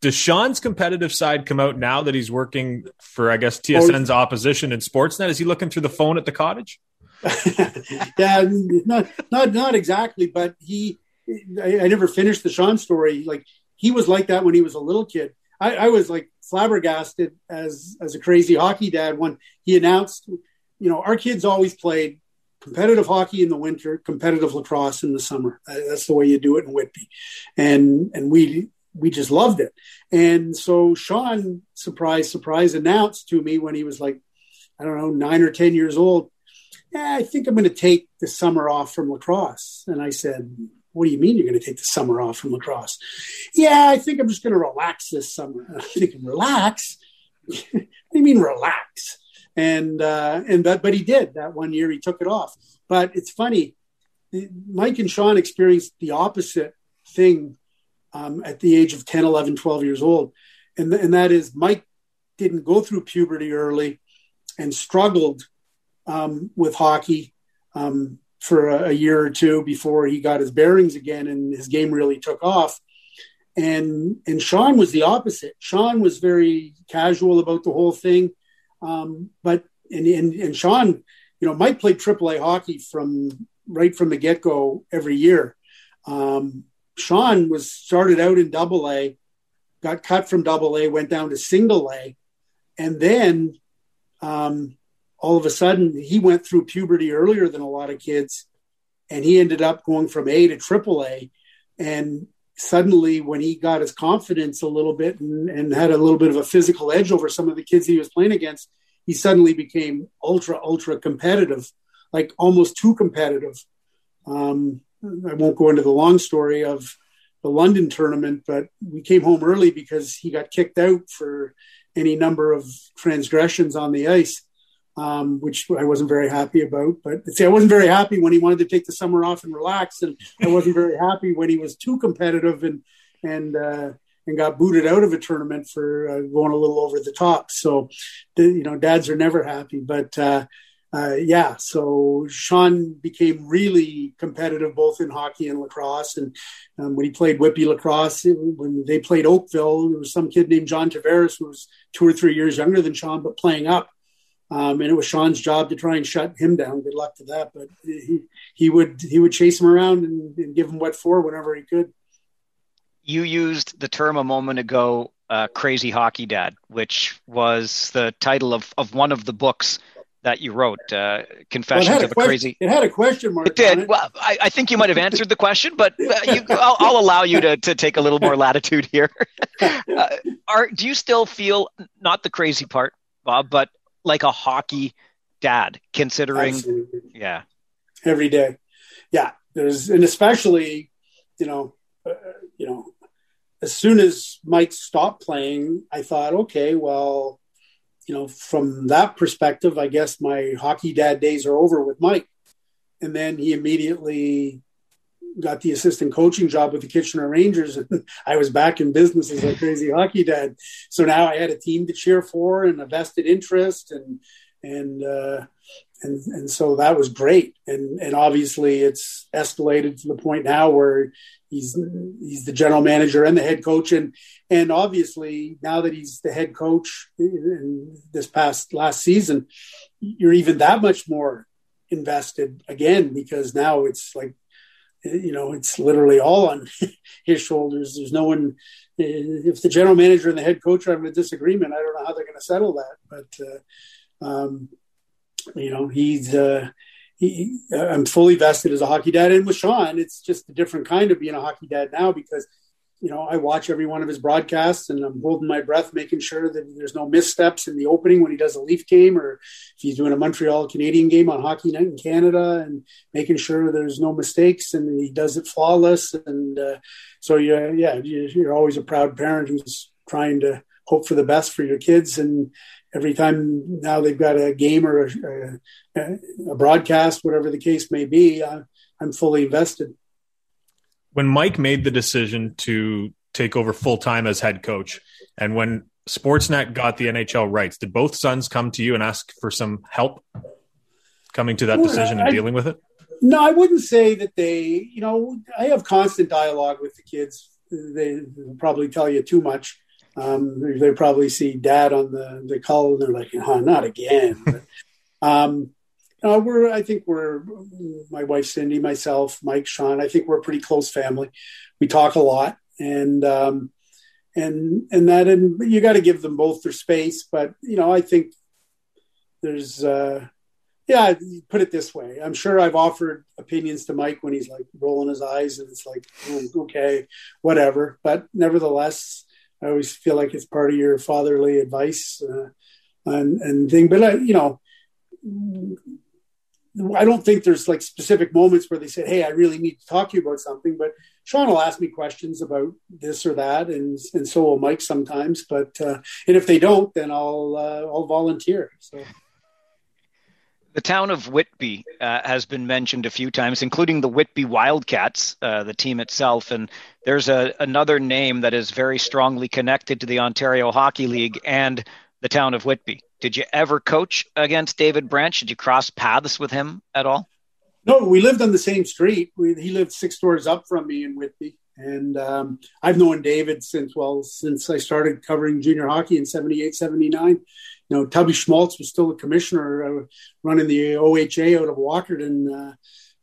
Does Sean's competitive side come out now that he's working for, I guess, TSN's opposition in Sportsnet? Is he looking through the phone at the cottage?
yeah, not not not exactly, but he. I, I, never finished the Sean story. Like he was like that when he was a little kid. I, I was like flabbergasted as as a crazy hockey dad when he announced, you know, our kids always played competitive hockey in the winter, competitive lacrosse in the summer. Uh, that's the way you do it in Whitby, and and we we just loved it. And so Sean, surprise, surprise, announced to me when he was like, I don't know, nine or ten years old. Yeah, I think I'm going to take the summer off from lacrosse. And I said, What do you mean you're going to take the summer off from lacrosse? Yeah, I think I'm just going to relax this summer. I'm thinking, relax? what do you mean relax? And uh, and but but he did that one year. He took it off. But it's funny. Mike and Sean experienced the opposite thing um, at the age of 10, 11, 12 years old. And, and that is Mike didn't go through puberty early and struggled um, with hockey um, for a, a, year or two before he got his bearings again and his game really took off. And and Sean was the opposite. Sean was very casual about the whole thing, um, but and, and and Sean, you know, Mike played AAA hockey from right from the get go every year. Um, Sean was started out in double A, got cut from double A, went down to single A. And then um, all of a sudden he went through puberty earlier than a lot of kids. And he ended up going from A to triple A. And suddenly, when he got his confidence a little bit and, and had a little bit of a physical edge over some of the kids he was playing against, he suddenly became ultra, ultra competitive, like almost too competitive. Um, I won't go into the long story of the London tournament, but we came home early because he got kicked out for any number of transgressions on the ice, um, which I wasn't very happy about. But see, I wasn't very happy when he wanted to take the summer off and relax, and I wasn't very happy when he was too competitive and and uh, and got booted out of a tournament for uh, going a little over the top. So, the, you know, dads are never happy, but. Uh, uh, yeah, so Sean became really competitive both in hockey and lacrosse. And um, when he played Whitby lacrosse, when they played Oakville, there was some kid named John Tavares who was two or three years younger than Sean, but playing up. Um, and it was Sean's job to try and shut him down. Good luck to that, but he he would he would chase him around and, and give him what for whenever he could.
You used the term a moment ago, uh, "crazy hockey dad," which was the title of of one of the books that you wrote, uh, Confessions well, of a,
question,
Crazy.
It had a question mark.
It did. It. Well, I, I, think you might have answered the question, but uh, you, I'll, I'll, allow you to, to take a little more latitude here. uh, are do you still feel not the crazy part, Bob, but like a hockey dad, considering?
Absolutely.
Yeah.
Every day, yeah. There's and especially, you know, uh, you know, as soon as Mike stopped playing, I thought, okay, well you know, from that perspective, I guess my hockey dad days are over with Mike. And then he immediately got the assistant coaching job with the Kitchener Rangers, I was back in business as a crazy hockey dad. So now I had a team to cheer for and a vested interest, and and uh, and and so that was great. And and obviously it's escalated to the point now where he's he's the general manager and the head coach, and and obviously, now that he's the head coach in this past last season, you're even that much more invested again because now it's like, you know, it's literally all on his shoulders. There's no one. If the general manager and the head coach are having a disagreement, I don't know how they're going to settle that. But uh, um, you know, he's. Uh, he, I'm fully vested as a hockey dad, and with Sean, it's just a different kind of being a hockey dad now because you know, I watch every one of his broadcasts and I'm holding my breath, making sure that there's no missteps in the opening when he does a Leaf game or if he's doing a Montreal Canadian game on Hockey Night in Canada and making sure there's no mistakes and he does it flawless. And uh, so, yeah, yeah, you're always a proud parent who's trying to hope for the best for your kids. And every time now they've got a game or a, a, a broadcast, whatever the case may be, uh, I'm fully invested
when Mike made the decision to take over full time as head coach, and when Sportsnet got the NHL rights, did both sons come to you and ask for some help coming to that decision and dealing with it?
No, I wouldn't say that they. You know, I have constant dialogue with the kids. They probably tell you too much. Um, they probably see dad on the the call and they're like, "Oh, not again." but, um, uh, we're, I think we're, my wife Cindy, myself, Mike, Sean. I think we're a pretty close family. We talk a lot, and um, and and that, and you got to give them both their space. But you know, I think there's, uh, yeah, put it this way. I'm sure I've offered opinions to Mike when he's like rolling his eyes and it's like, oh, okay, whatever. But nevertheless, I always feel like it's part of your fatherly advice uh, and, and thing. But, uh, you know, I don't think there's like specific moments where they said, "Hey, I really need to talk to you about something." But Sean will ask me questions about this or that, and and so will Mike sometimes. But uh, and if they don't, then I'll uh, I'll volunteer. So.
The town of Whitby uh, has been mentioned a few times, including the Whitby Wildcats, uh, the team itself. And there's a, another name that is very strongly connected to the Ontario Hockey League and the town of Whitby. Did you ever coach against David Branch? Did you cross paths with him at all?
No, we lived on the same street. We, he lived six doors up from me in Whitby. And um, I've known David since, well, since I started covering junior hockey in 78, 79. You know, Tubby Schmalz was still the commissioner uh, running the OHA out of Walkerton uh,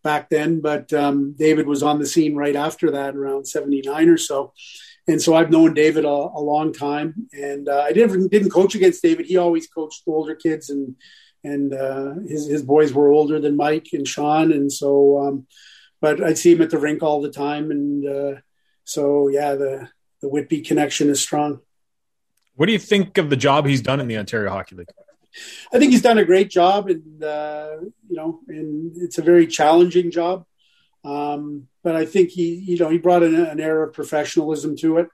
back then. But um, David was on the scene right after that, around 79 or so and so I've known David a, a long time, and uh, I didn't didn't coach against David. He always coached older kids, and and uh, his his boys were older than Mike and Sean, and so. Um, but I'd see him at the rink all the time, and uh, so yeah, the the Whitby connection is strong.
What do you think of the job he's done in the Ontario Hockey League?
I think he's done a great job, and uh, you know, and it's a very challenging job. Um, but I think he, you know, he brought an, an air of professionalism to it.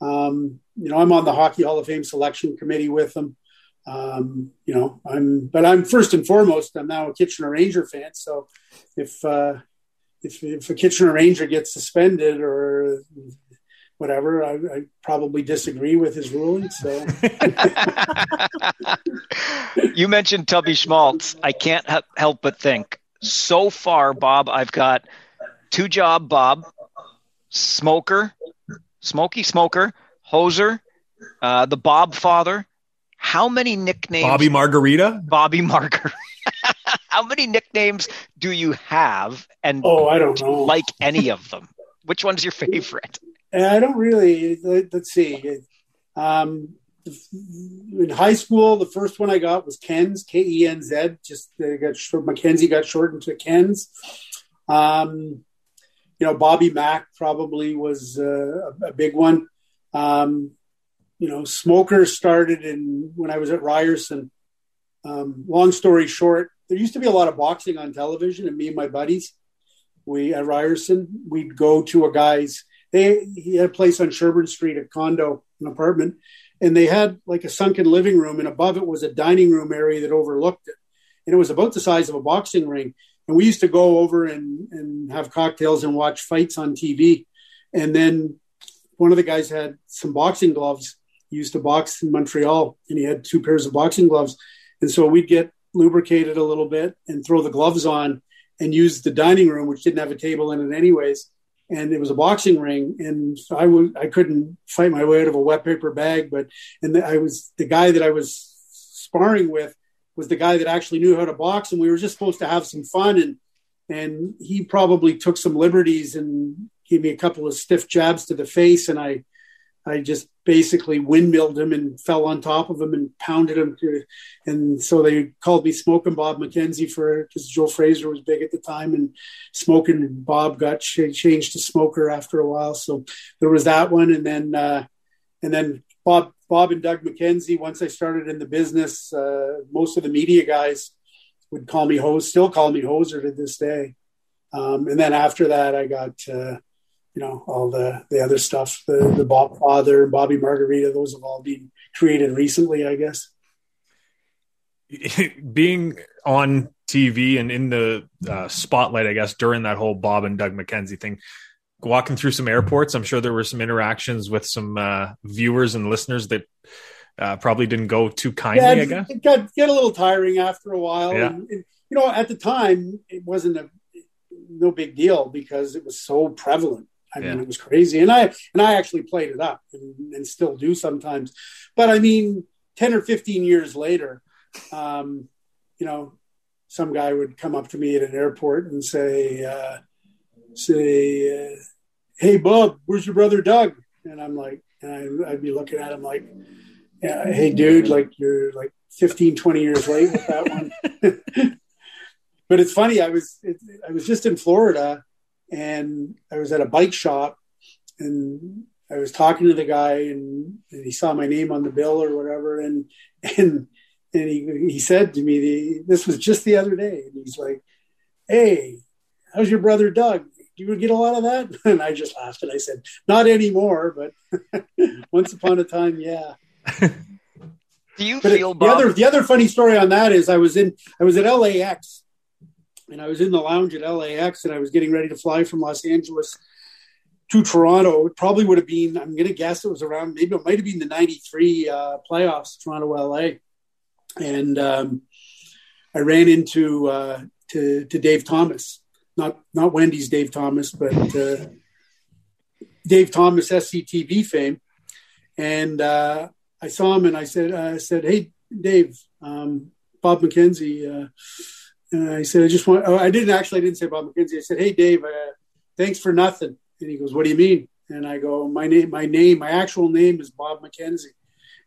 Um, you know, I'm on the Hockey Hall of Fame selection committee with him. Um, you know, I'm, but I'm first and foremost, I'm now a Kitchener Ranger fan. So if, uh, if, if a Kitchener Ranger gets suspended or whatever, I, I probably disagree with his ruling. So
you mentioned Tubby Schmalz. I can't help but think so far, Bob, I've got Two Job Bob, Smoker, Smoky Smoker, Hoser, uh, the Bob Father. How many nicknames?
Bobby Margarita.
Bobby Margarita. How many nicknames do you have? And
oh, I don't know.
like any of them? Which one's your favorite?
I don't really. Let's see. Um, in high school, the first one I got was Kenz, K E N Z. Just uh, got short, Mackenzie got shortened to Kenz. Um, you know, Bobby Mack probably was uh, a, big one. Um, you know, smokers started in when I was at Ryerson. Um, long story short, there used to be a lot of boxing on television, and me and my buddies, we at Ryerson, we'd go to a guy's. They he had a place on Sherbourne Street, a condo, an apartment, and they had like a sunken living room, and above it was a dining room area that overlooked it, and it was about the size of a boxing ring and we used to go over and, and have cocktails and watch fights on TV. And then one of the guys had some boxing gloves. He used to box in Montreal and he had two pairs of boxing gloves. And so we'd get lubricated a little bit and throw the gloves on and use the dining room, which didn't have a table in it anyways. And it was a boxing ring, and I was I couldn't fight my way out of a wet paper bag. But and I was the guy that I was sparring with was the guy that actually knew how to box, and we were just supposed to have some fun. And and he probably took some liberties and gave me a couple of stiff jabs to the face, and I I just basically windmilled him and fell on top of him and pounded him. To, and so they called me Smoking Bob McKenzie for because Joe Frazier was big at the time, and Smoking Bob got ch- changed to Smoker after a while. So there was that one, and then uh, and then Bob Bob and Doug McKenzie, once I started in the business, uh, most of the media guys would call me Hose, still call me hoser to this day. Um, and then after that, I got, uh, you know, all the, the other stuff, the, the Bob Father, Bobby Margarita, those have all been created recently, I guess.
Being on TV and in the uh, spotlight, I guess, during that whole Bob and Doug McKenzie thing, walking through some airports. I'm sure there were some interactions with some uh, viewers and listeners that uh, probably didn't go too kindly. Yeah, I guess
it got get a little tiring after a while. Yeah. And, and, you know, at the time, it wasn't a no big deal because it was so prevalent. I mean, it was crazy, and I and I actually played it up and, and, still do sometimes. But I mean, ten or fifteen years later, um, you know, some guy would come up to me at an airport and say, uh, say, uh, "Hey, Bob, where's your brother Doug?" And I'm like, and I, would be looking at him like, "Hey, dude, like you're like 15, 20 years late with that one." but it's funny. I was it, I was just in Florida, and I was at a bike shop, and I was talking to the guy, and, and he saw my name on the bill or whatever, and and and he he said to me, the, "This was just the other day," and he's like, "Hey, how's your brother Doug? Do you get a lot of that?" And I just laughed and I said, "Not anymore, but once upon a time, yeah."
Do you but feel
it, the other the other funny story on that is I was in I was at LAX and I was in the lounge at LAX and I was getting ready to fly from Los Angeles to Toronto. It probably would have been I'm going to guess it was around maybe it might have been the '93 uh, playoffs, Toronto LA, and um, I ran into uh, to to Dave Thomas, not not Wendy's Dave Thomas, but uh, Dave Thomas SCTV fame, and uh, I saw him and I said, uh, I said, hey, Dave, um, Bob McKenzie. Uh, and I said, I just want, oh, I didn't actually, I didn't say Bob McKenzie. I said, hey, Dave, uh, thanks for nothing. And he goes, what do you mean? And I go, my name, my name, my actual name is Bob McKenzie.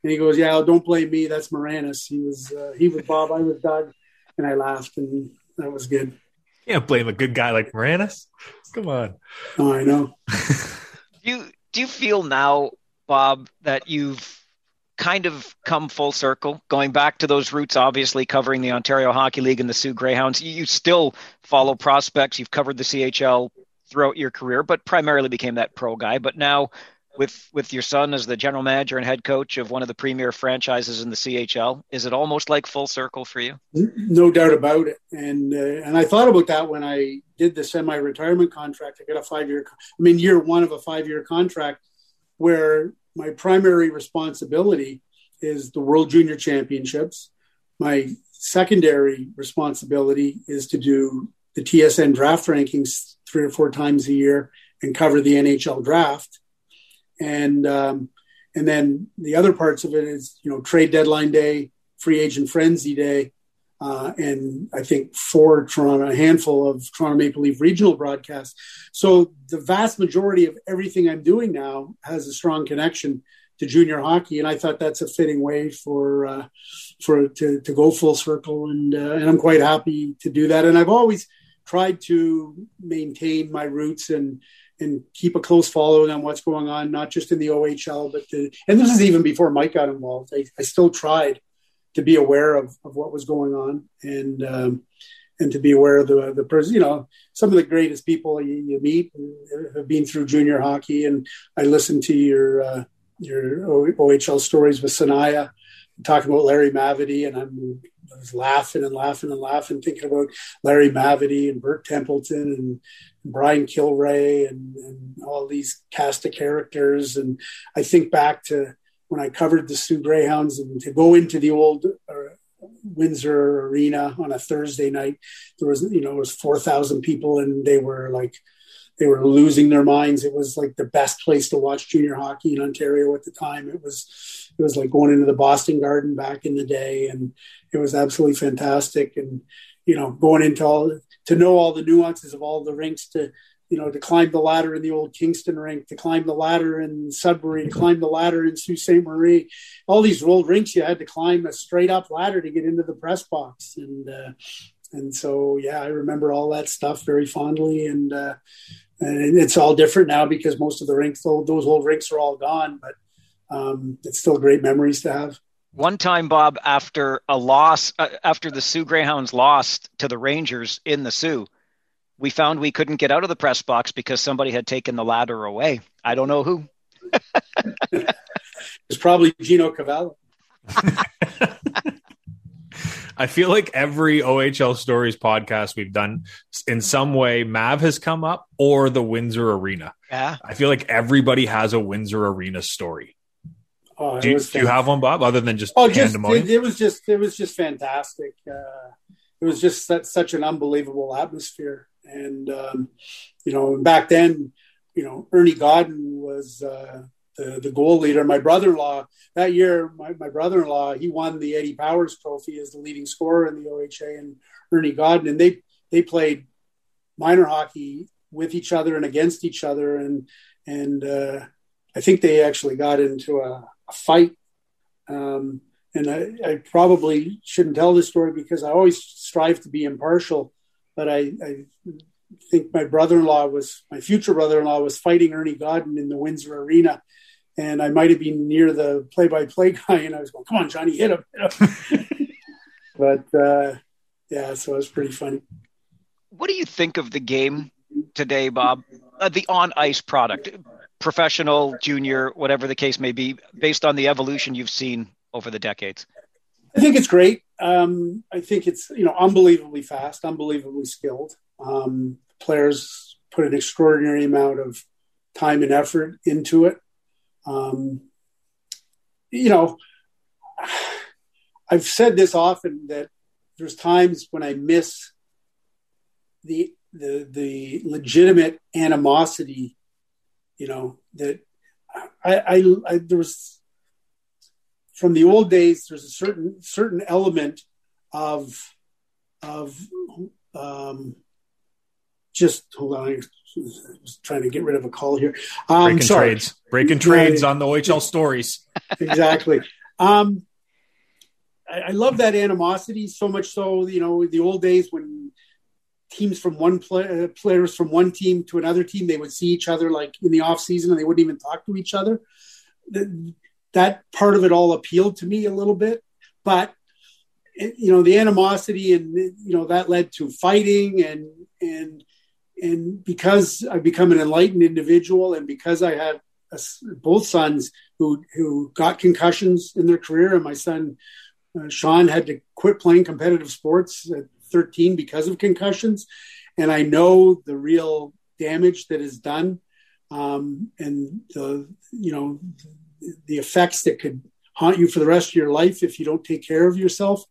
And he goes, yeah, don't blame me. That's Moranis. He was, he was Bob. I was Doug. And I laughed and that was good.
You can't blame a good guy like Moranis. Come on.
Oh, I know.
do you, do you feel now, Bob, that you've kind of come full circle, going back to those roots, obviously covering the Ontario Hockey League and the Soo Greyhounds. You still follow prospects. You've covered the CHL throughout your career, but primarily became that pro guy. But now, with with your son as the general manager and head coach of one of the premier franchises in the CHL, is it almost like full circle for you?
No doubt about it. And uh, and I thought about that when I did the semi-retirement contract. I got a five-year. I mean, year one of a five-year contract, where my primary responsibility is the World Junior Championships. My secondary responsibility is to do the TSN draft rankings three or four times a year and cover the NHL draft. And um, and then the other parts of it is you know trade deadline day, free agent frenzy day, uh, and I think four Toronto, a handful of Toronto Maple Leaf regional broadcasts. So the vast majority of everything I'm doing now has a strong connection to junior hockey, and I thought that's a fitting way for uh, for to, to go full circle, and uh, and I'm quite happy to do that. And I've always tried to maintain my roots and and keep a close following on what's going on, not just in the OHL, but the, and this is even before Mike got involved. I, I still tried to be aware of, of what was going on and um, and to be aware of the the person. You know, some of the greatest people you, you, meet have been through junior hockey, and I listened to your uh, your OHL stories with Sanaya talking about Larry Mavety, and I'm I was laughing and laughing and laughing, thinking about Larry Mavety and Bert Templeton and Brian Kilrea and, and all these cast of characters. And I think back to when I covered the Soo Greyhounds and to go into the old uh, Windsor Arena on a Thursday night, there was you know it was four thousand people and they were like they were losing their minds. It was like the best place to watch junior hockey in Ontario at the time. It was it was like going into the Boston Garden back in the day, and it was absolutely fantastic. And you know, going into all to know all the nuances of all the rinks to you know, to climb the ladder in the old Kingston rink, to climb the ladder in Sudbury, to climb the ladder in Sault Ste. Marie. All these old rinks, you had to climb a straight up ladder to get into the press box. And, uh, and so, yeah, I remember all that stuff very fondly. And, uh, and it's all different now because most of the rinks, those old rinks are all gone, but um, it's still great memories to have.
One time, Bob, after a loss, uh, after the Soo Greyhounds lost to the Rangers in the Soo, we found we couldn't get out of the press box because somebody had taken the ladder away. I don't know who.
it's probably Gino Cavallo.
I feel like every OHL Stories podcast we've done, in some way, Mav has come up or the Windsor Arena.
Yeah.
I feel like everybody has a Windsor Arena story. Oh, do, you, do you, have one, Bob, other than just
oh, just it, it, was just it was just fantastic. Uh, it was just such, such an unbelievable atmosphere. And um, you know, back then, you know, Ernie Godden was uh, the the goal leader. My brother-in-law that year, my, my brother-in-law, he won the Eddie Powers Trophy as the leading scorer in the OHA, and Ernie Godden, and they they played minor hockey with each other and against each other, and and uh, I think they actually got into a fight. Um, and I, I, probably shouldn't tell this story because I always strive to be impartial but I, I think my brother-in-law was my future brother-in-law was fighting Ernie Godden in the Windsor Arena, and I might have been near the play-by-play guy, and I was going, "Come on, Johnny, hit him!" Hit him. but uh, yeah, so it was pretty funny.
What do you think of the game today, Bob? Uh, the on-ice product, professional, junior, whatever the case may be, based on the evolution you've seen over the decades.
I think it's great. Um, I think it's you know unbelievably fast, unbelievably skilled. Um, players put an extraordinary amount of time and effort into it. Um, you know, I've said this often that there's times when I miss the the the legitimate animosity. You know that I, I, I there was from the old days. There's a certain certain element of of um, just hold on. I was trying to get rid of a call here.
Um, breaking sorry. trades, breaking trades on the OHL stories.
exactly. Um, I, I, love that animosity so much. So you know, the old days when teams from one play, uh, players from one team to another team, they would see each other like in the off season, and they wouldn't even talk to each other. That, part of it all appealed to me a little bit, but you know the animosity and you know that led to fighting and and and because I've become an enlightened individual, and because I have a, both sons who who got concussions in their career, and my son uh, Sean had to quit playing competitive sports at 13 because of concussions, and I know the real damage that is done, um, and the you know the effects that could haunt you for the rest of your life if you don't take care of yourself.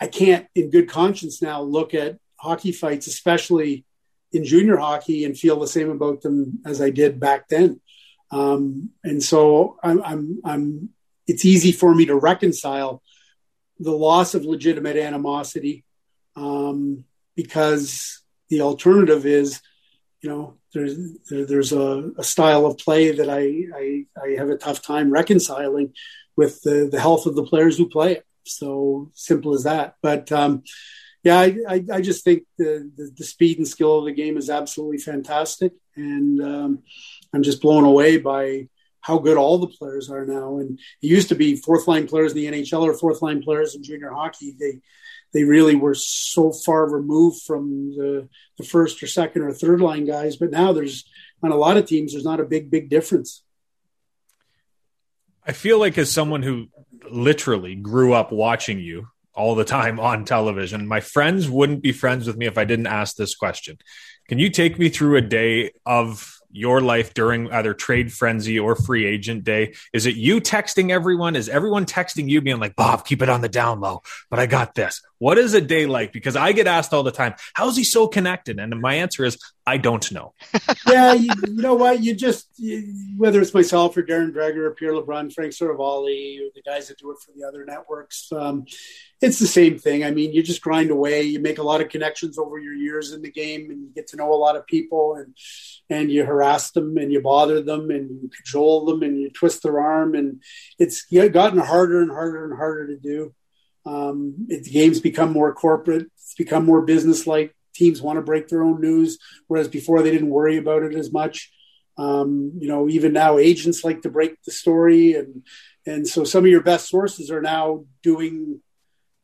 I can't, in good conscience, now look at hockey fights, especially in junior hockey and feel the same about them as I did back then. Um, and so I'm, I'm, I'm, it's easy for me to reconcile the loss of legitimate animosity um, because the alternative is, you know, there's there, there's a, a, style of play that I, I, I have a tough time reconciling with the the health of the players who play it. So simple as that. But um, yeah, I, I, I, just think the, the, the speed and skill of the game is absolutely fantastic, and um, I'm just blown away by how good all the players are now. And it used to be fourth line players in the NHL or fourth line players in junior hockey. They they really were so far removed from the, the first or second or third line guys. But now there's on a lot of teams, there's not a big big difference.
I feel like as someone who literally grew up watching you all the time on television. My friends wouldn't be friends with me if I didn't ask this question. Can you take me through a day of your life during either trade frenzy or free agent day? Is it you texting everyone? Is everyone texting you being like, Bob, keep it on the down low, but I got this? What is a day like? Because I get asked all the time, how is he so connected? And my answer is, I don't know.
yeah, you, you, know what? You just, you, whether it's myself or Darren Dreger or Pierre LeBrun, Frank Seravalli, or the guys that do it for the other networks, um, it's the same thing. I mean, you just grind away. You make a lot of connections over your years in the game, and you get to know a lot of people, and and you harass them, and you bother them, and you cajole them, and you twist their arm, and it's gotten harder and harder and harder to do. Um, it, the game's become more corporate. It's become more business-like. Teams want to break their own news, whereas before they didn't worry about it as much. Um, you know, even now agents like to break the story, and and so some of your best sources are now doing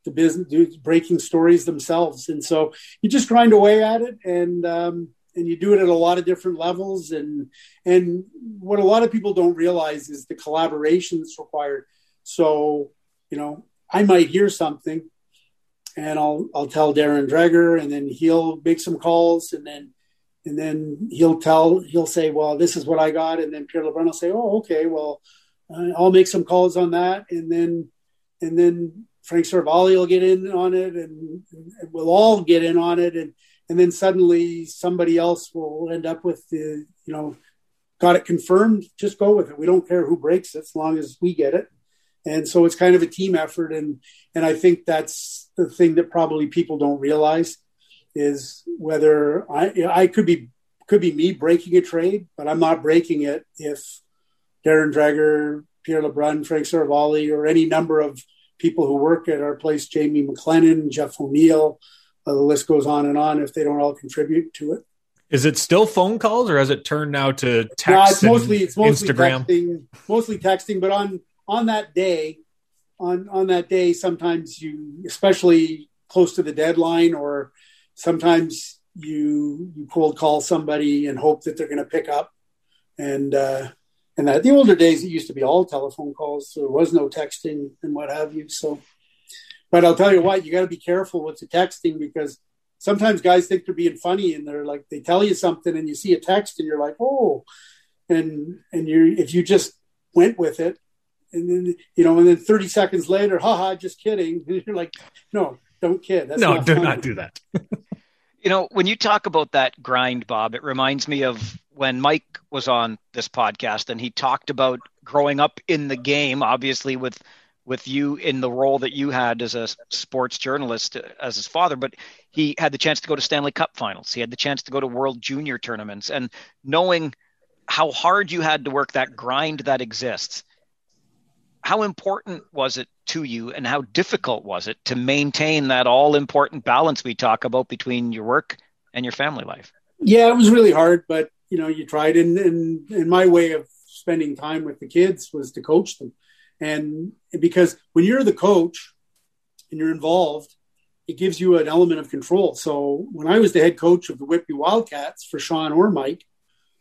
the business, breaking stories themselves. And so you just grind away at it, and um, and you do it at a lot of different levels. And and what a lot of people don't realize is the collaboration that's required. So you know, I might hear something, and I'll I'll tell Darren Dreger, and then he'll make some calls, and then and then he'll tell he'll say, well, this is what I got, and then Pierre LeBrun will say, oh, okay, well, uh, I'll make some calls on that, and then and then Frank Seravalli will get in on it, and, and we'll all get in on it, and and then suddenly somebody else will end up with the you know got it confirmed. Just go with it. We don't care who breaks it as long as we get it. And so it's kind of a team effort, and and I think that's the thing that probably people don't realize is whether I I could be could be me breaking a trade, but I'm not breaking it if Darren Dreger, Pierre LeBrun, Frank Seravalli, or any number of people who work at our place, Jamie McLennan, Jeff O'Neill, uh, the list goes on and on if they don't all contribute to it.
Is it still phone calls, or has it turned now to text?
No, it's mostly it's mostly
Instagram.
texting, mostly texting. But on on that day, on on that day, sometimes you, especially close to the deadline, or sometimes you you cold call somebody and hope that they're going to pick up. And uh, and that the older days, it used to be all telephone calls, so there was no texting and what have you. So, but I'll tell you what, you got to be careful with the texting because sometimes guys think they're being funny and they're like they tell you something and you see a text and you're like oh and and you if you just went with it and then you know and then 30 seconds later haha just kidding and you're like no don't kid That's
no
not
do
funny.
not do that
You know, when you talk about that grind, Bob, it reminds me of when Mike was on this podcast and he talked about growing up in the game, obviously with with you in the role that you had as a sports journalist as his father, but he had the chance to go to Stanley Cup finals. He had the chance to go to World Junior tournaments and knowing how hard you had to work that grind that exists. How important was it to you and how difficult was it to maintain that all important balance we talk about between your work and your family life?
yeah it was really hard but you know you tried and and, and my way of spending time with the kids was to coach them and because when you're the coach and you're involved it gives you an element of control so when i was the head coach of the whitby wildcats for sean or mike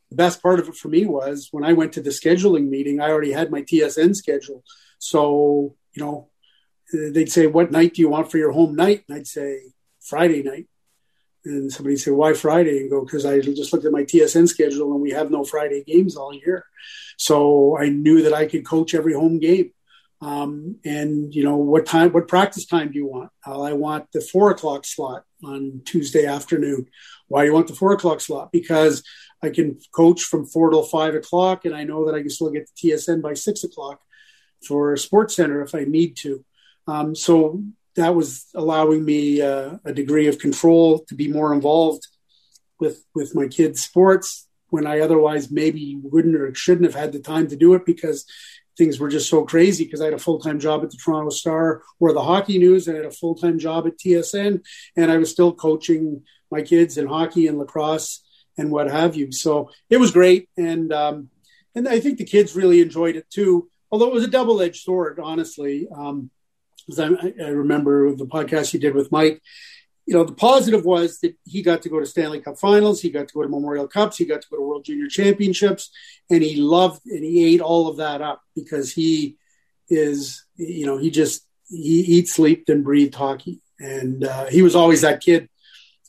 the best part of it for me was when i went to the scheduling meeting i already had my tsn schedule so you know they'd say what night do you want for your home night and i'd say friday night and somebody'd say, "Why Friday?" And go, "Because I just looked at my TSN schedule, and we have no Friday games all year." So I knew that I could coach every home game. Um, and you know, what time? What practice time do you want? I want the four o'clock slot on Tuesday afternoon. Why do you want the four o'clock slot? Because I can coach from four till five o'clock, and I know that I can still get TSN by six o'clock for Sports Center if I need to. Um, so that was allowing me uh, a degree of control to be more involved with with my kids' sports when I otherwise maybe wouldn't or shouldn't have had the time to do it because things were just so crazy because I had a full time job at the Toronto Star or the Hockey News. And I had a full time job at TSN, and I was still coaching my kids in hockey and lacrosse and what have you. So it was great, and um, and I think the kids really enjoyed it too. Although it was a double edged sword, honestly. Um, I, I remember the podcast you did with Mike. You know, the positive was that he got to go to Stanley Cup Finals, he got to go to Memorial Cups, he got to go to World Junior Championships, and he loved and he ate all of that up because he is, you know, he just he eats, slept, and breathed hockey, and uh, he was always that kid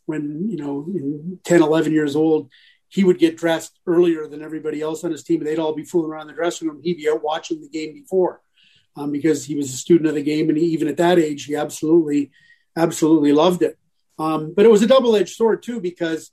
when you know, in 10, 11 years old. He would get dressed earlier than everybody else on his team, and they'd all be fooling around the dressing room. He'd be out watching the game before um, because he was a student of the game, and he, even at that age, he absolutely, absolutely loved it. Um, but it was a double-edged sword too, because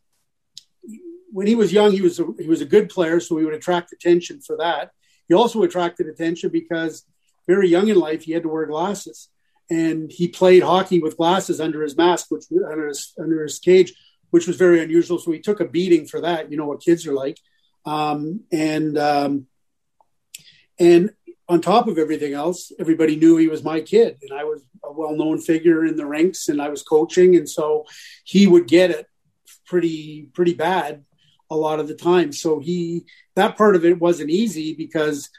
when he was young, he was a, he was a good player, so he would attract attention for that. He also attracted attention because very young in life, he had to wear glasses, and he played hockey with glasses under his mask, which under his under his cage, which was very unusual. So he took a beating for that. You know what kids are like, um, and um, and on top of everything else, everybody knew he was my kid, and I was a well-known figure in the ranks, and I was coaching, and so he would get it pretty pretty bad a lot of the time. So he that part of it wasn't easy because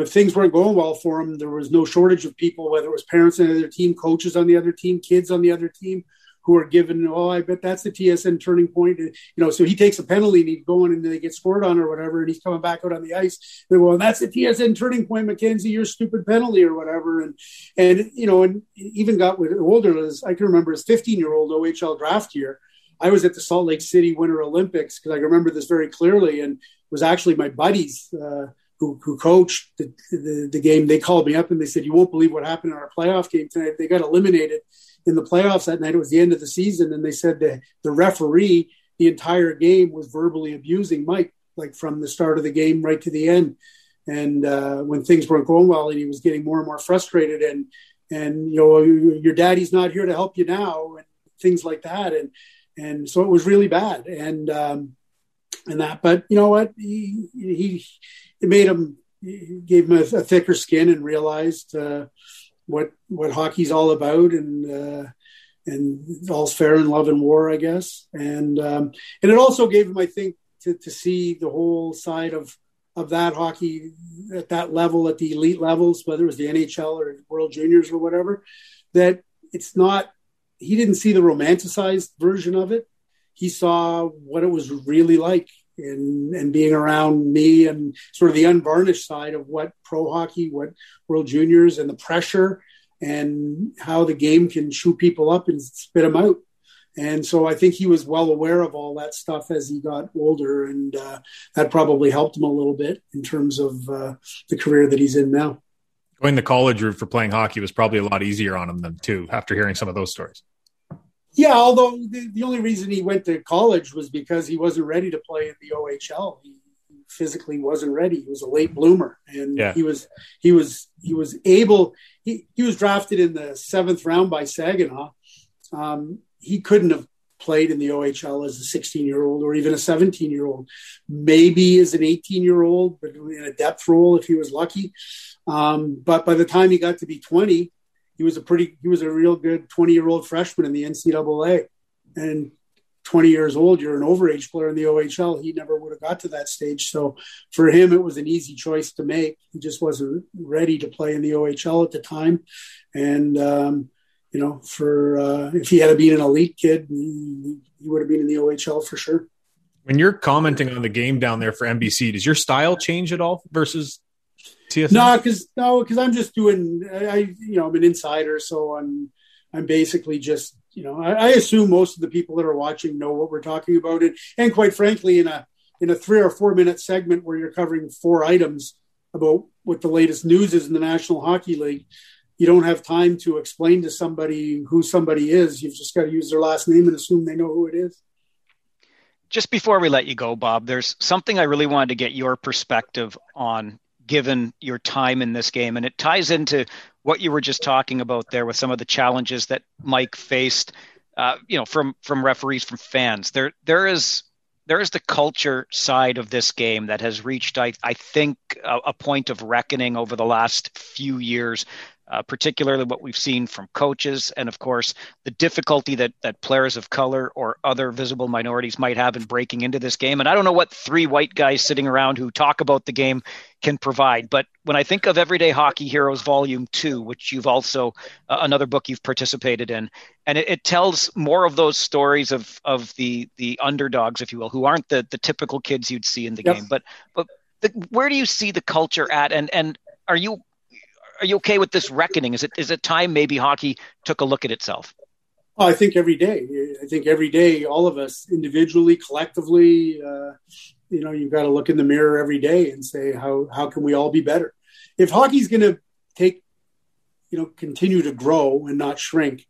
if things weren't going well for him, there was no shortage of people, whether it was parents on the other team, coaches on the other team, kids on the other team, who are given, oh, I bet that's the TSN turning point. You know, so he takes a penalty and he's going and they get scored on or whatever, and he's coming back out on the ice. They well, that's the TSN turning point, McKenzie, your stupid penalty or whatever. And, and, you know, and even got with older, as I can remember his 15 year old OHL draft year. I was at the Salt Lake City Winter Olympics because I remember this very clearly and was actually my buddies, uh, who, who coached the, the, the, game, they called me up and they said, You won't believe what happened in our playoff game tonight. They got eliminated in the playoffs that night. It was the end of the season. And they said the, the referee, the entire game, was verbally abusing Mike, like from the start of the game right to the end. And uh, when things weren't going well, and he was getting more and more frustrated, and and you know your daddy's not here to help you now, and things like that, and and so it was really bad, and um, and that. But you know what, he he it made him gave him a, a thicker skin and realized uh, what what hockey's all about and uh, and all's fair in love and war, I guess. And um, and it also gave him, I think, to, to see the whole side of of that hockey at that level, at the elite levels, whether it was the NHL or World Juniors or whatever, that it's not. He didn't see the romanticized version of it. He saw what it was really like and and being around me and sort of the unvarnished side of what pro hockey, what World Juniors, and the pressure and how the game can chew people up and spit them out. And so I think he was well aware of all that stuff as he got older, and uh, that probably helped him a little bit in terms of uh, the career that he's in now.
Going the college route for playing hockey was probably a lot easier on him than too. After hearing some of those stories.
Yeah, although the, the only reason he went to college was because he wasn't ready to play in the OHL. He physically wasn't ready. He was a late bloomer, and yeah. he was he was he was able. He he was drafted in the seventh round by Saginaw. Um, he couldn't have played in the OHL as a 16 year old or even a 17 year old, maybe as an 18 year old, but in a depth role if he was lucky. Um, but by the time he got to be 20, he was a pretty he was a real good 20 year old freshman in the NCAA, and 20 years old, you're an overage player in the OHL. He never would have got to that stage. So for him, it was an easy choice to make. He just wasn't ready to play in the OHL at the time. And, um, you know, for uh, if he had been an elite kid, he, he would have been in the OHL for sure.
When you're commenting on the game down there for NBC, does your style change at all versus
TSN? No, because no, because I'm just doing. I you know I'm an insider, so I'm I'm basically just you know I, I, assume most of the people that are watching know what we're talking about, and and quite frankly, in a in a three or four minute segment where you're covering four items about what the latest news is in the National Hockey League, you don't have time to explain to somebody who somebody is. You've just got to use their last name and assume they know who it is
just before we let you go, Bob, there's something I really wanted to get your perspective on given your time in this game. And it ties into what you were just talking about there with some of the challenges that Mike faced, uh, you know, from from referees, from fans. There there is there is the culture side of this game that has reached, I, I think, a, a point of reckoning over the last few years uh, particularly what we've seen from coaches, and of course the difficulty that that players of color or other visible minorities might have in breaking into this game. And I don't know what three white guys sitting around who talk about the game can provide. But when I think of Everyday Hockey Heroes Volume Two, which you've also uh, another book you've participated in, and it, it, tells more of those stories of of the the underdogs, if you will, who aren't the the typical kids you'd see in the yep. game, but but. The, where do you see the culture at and and are you are you okay with this reckoning? Is it is it time maybe hockey took a look at itself?
I think every day. I think every day, all of us individually, collectively, uh, you know, you've got to look in the mirror every day and say how how can we all be better? If hockey's going to take, you know, continue to grow and not shrink,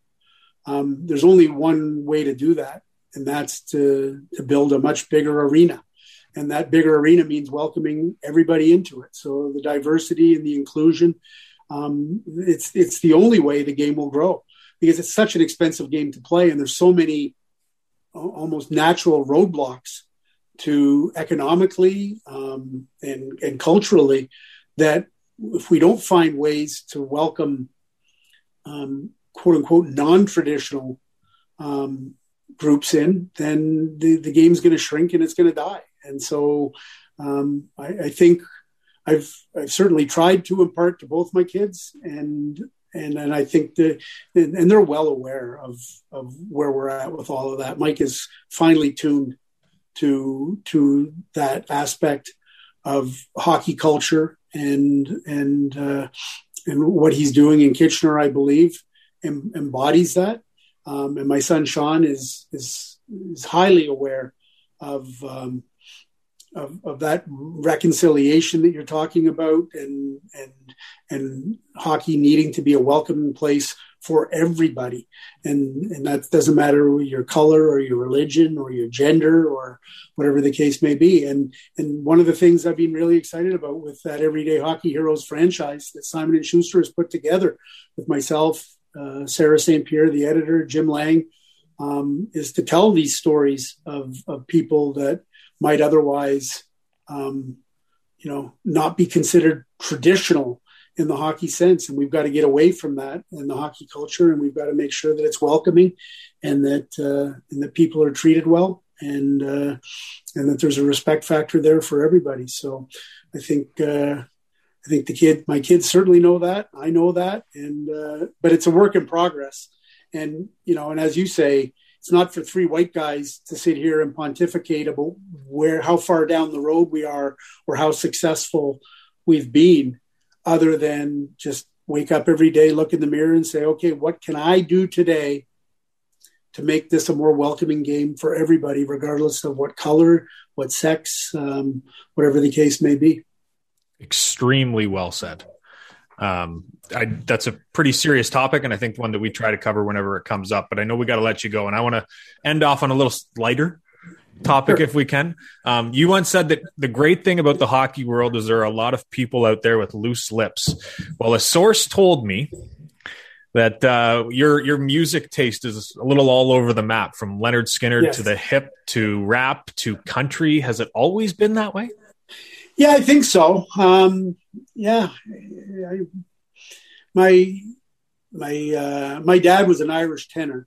um, there's only one way to do that, and that's to to build a much bigger arena and that bigger arena means welcoming everybody into it. So the diversity and the inclusion um, it's it's the only way the game will grow because it's such an expensive game to play, and there's so many almost natural roadblocks to economically um, and and culturally that if we don't find ways to welcome um, quote unquote non-traditional um, groups in, then the, the game's going to shrink and it's going to die. And so um, I, I, think I've I've certainly tried to impart to both my kids, and and and I think that and, and they're well aware of of where we're at with all of that. Mike is finely tuned to to that aspect of hockey culture and and uh, and what he's doing in Kitchener, I believe, em, embodies that. Um, and my son Sean is is is highly aware of um, of, of that reconciliation that you're talking about and and and hockey needing to be a welcoming place for everybody and and that doesn't matter your color or your religion or your gender or whatever the case may be and and one of the things I've been really excited about with that everyday hockey heroes franchise that Simon and Schuster has put together with myself uh, Sarah St. Pierre the editor Jim Lang um, is to tell these stories of of people that might otherwise, um, you know, not be considered traditional in the hockey sense, and we've got to get away from that in the hockey culture, and we've got to make sure that it's welcoming, and that uh, and that people are treated well, and uh, and that there's a respect factor there for everybody. So, I think uh, I think the kid, my kids certainly know that. I know that, and uh, but it's a work in progress. And you know, and as you say, it's not for three white guys to sit here and pontificate about where how far down the road we are or how successful we've been, other than just wake up every day, look in the mirror, and say, okay, what can I do today to make this a more welcoming game for everybody, regardless of what color, what sex, um, whatever the case may be
extremely well said. Um, I, that's a pretty serious topic, and I think one that we try to cover whenever it comes up. But I know we got to let you go, and I want to end off on a little lighter topic sure. if we can. Um, you once said that the great thing about the hockey world is there are a lot of people out there with loose lips. Well, a source told me that uh, your your music taste is a little all over the map, from Lynyrd Skynyrd yes. to the hip to rap to country. Has it always been that way?
Yeah, I think so. Um, yeah, I, my my uh, my dad was an Irish tenor,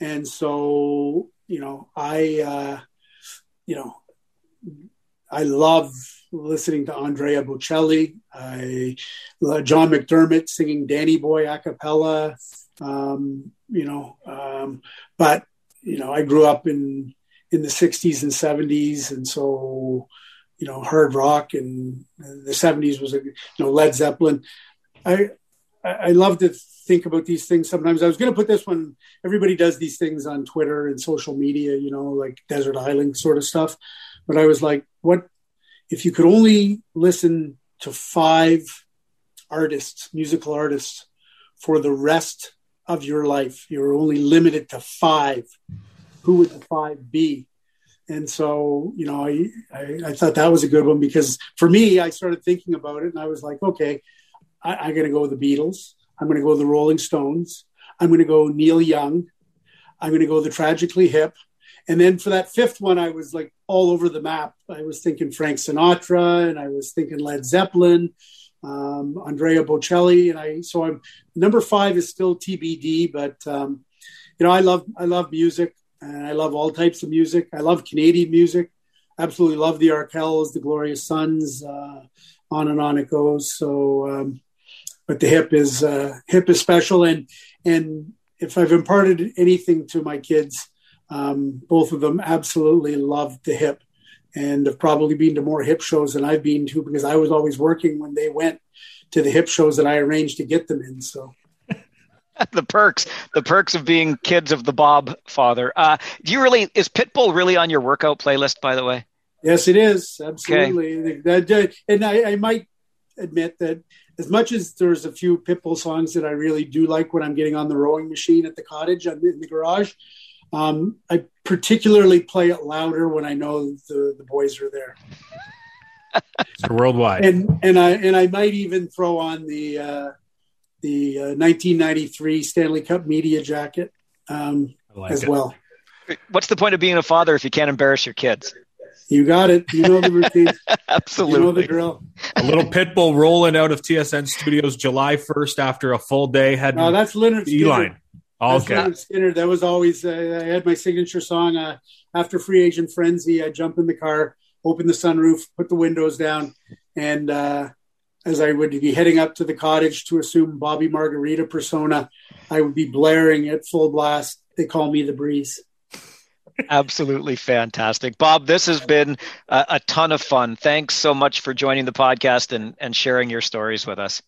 and so you know I uh, you know I love listening to Andrea Bocelli, I John McDermott singing Danny Boy a cappella, um, you know, um, but you know I grew up in in the 60s and 70s and so you know hard rock and the 70s was a you know led zeppelin. I i love to think about these things sometimes. I was going to put this one everybody does these things on twitter and social media you know like desert island sort of stuff. But i was like what if you could only listen to five artists musical artists for the rest of your life you're only limited to five who would the five be and so, you know, I, I, I, thought that was a good one because for me, I started thinking about it and I was like, okay, I, I'm going to go with the Beatles. I'm going to go the Rolling Stones. I'm going to go Neil Young. I'm going to go the Tragically Hip. And then for that fifth one, I was like all over the map. I was thinking Frank Sinatra and I was thinking Led Zeppelin, um, Andrea Bocelli. And I, so I'm number five is still TBD, but, um, you know, I love, I love music and I love all types of music. I love Canadian music. Absolutely love the Arkells, the Glorious Sons, uh, on and on it goes. So, um, but the hip is uh, hip is special, and and if I've imparted anything to my kids, um, both of them absolutely love the hip, and have probably been to more hip shows than I've been to because I was always working when they went to the hip shows that I arranged to get them in. So.
the perks, the perks of being kids of the Bob father. Uh, do you really is Pitbull really on your workout playlist? By the way,
yes, it is absolutely. Okay. And I, I, might admit that as much as there's a few Pitbull songs that I really do like when I'm getting on the rowing machine at the cottage in the garage, um, I particularly play it louder when I know the, the boys are there.
so worldwide,
and and I and I might even throw on the. Uh, the uh, 1993 Stanley Cup media jacket um, like as it. well.
What's the point of being a father if you can't embarrass your kids?
You got it. You know the routine.
Absolutely.
You know the drill.
a little pit bull rolling out of TSN Studios July 1st after a full day. Had
no, that's Lynyrd
Skynyrd.
Oh, okay. Lynyrd Skynyrd. That was always, uh, I had my signature song. Uh, after Free Agent Frenzy, I jump in the car, open the sunroof, put the windows down, and uh, as I would be heading up to the cottage to assume Bobby Margarita persona, I would be blaring at full blast. They call me the breeze.
Absolutely fantastic. Bob, this has been a, a, ton of fun. Thanks so much for joining the podcast and, and sharing your stories with us.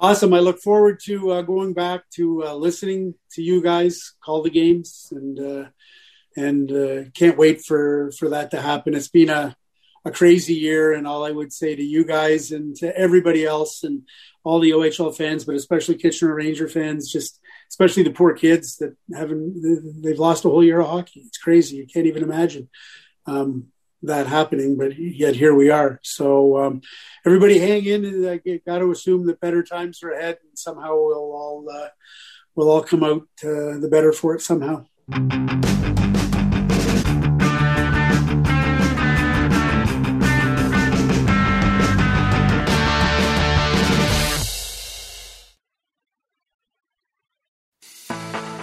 Awesome. I look forward to uh, going back to uh, listening to you guys call the games and uh, and uh, can't wait for, for that to happen. It's been a a crazy year. And all I would say to you guys and to everybody else and all the OHL fans, but especially Kitchener Ranger fans, just especially the poor kids that haven't, they've lost a whole year of hockey. It's crazy. You can't even imagine um, that happening, but yet here we are. So um, everybody hang in. I got to assume that better times are ahead and somehow we'll all, uh, we'll all come out uh, the better for it somehow.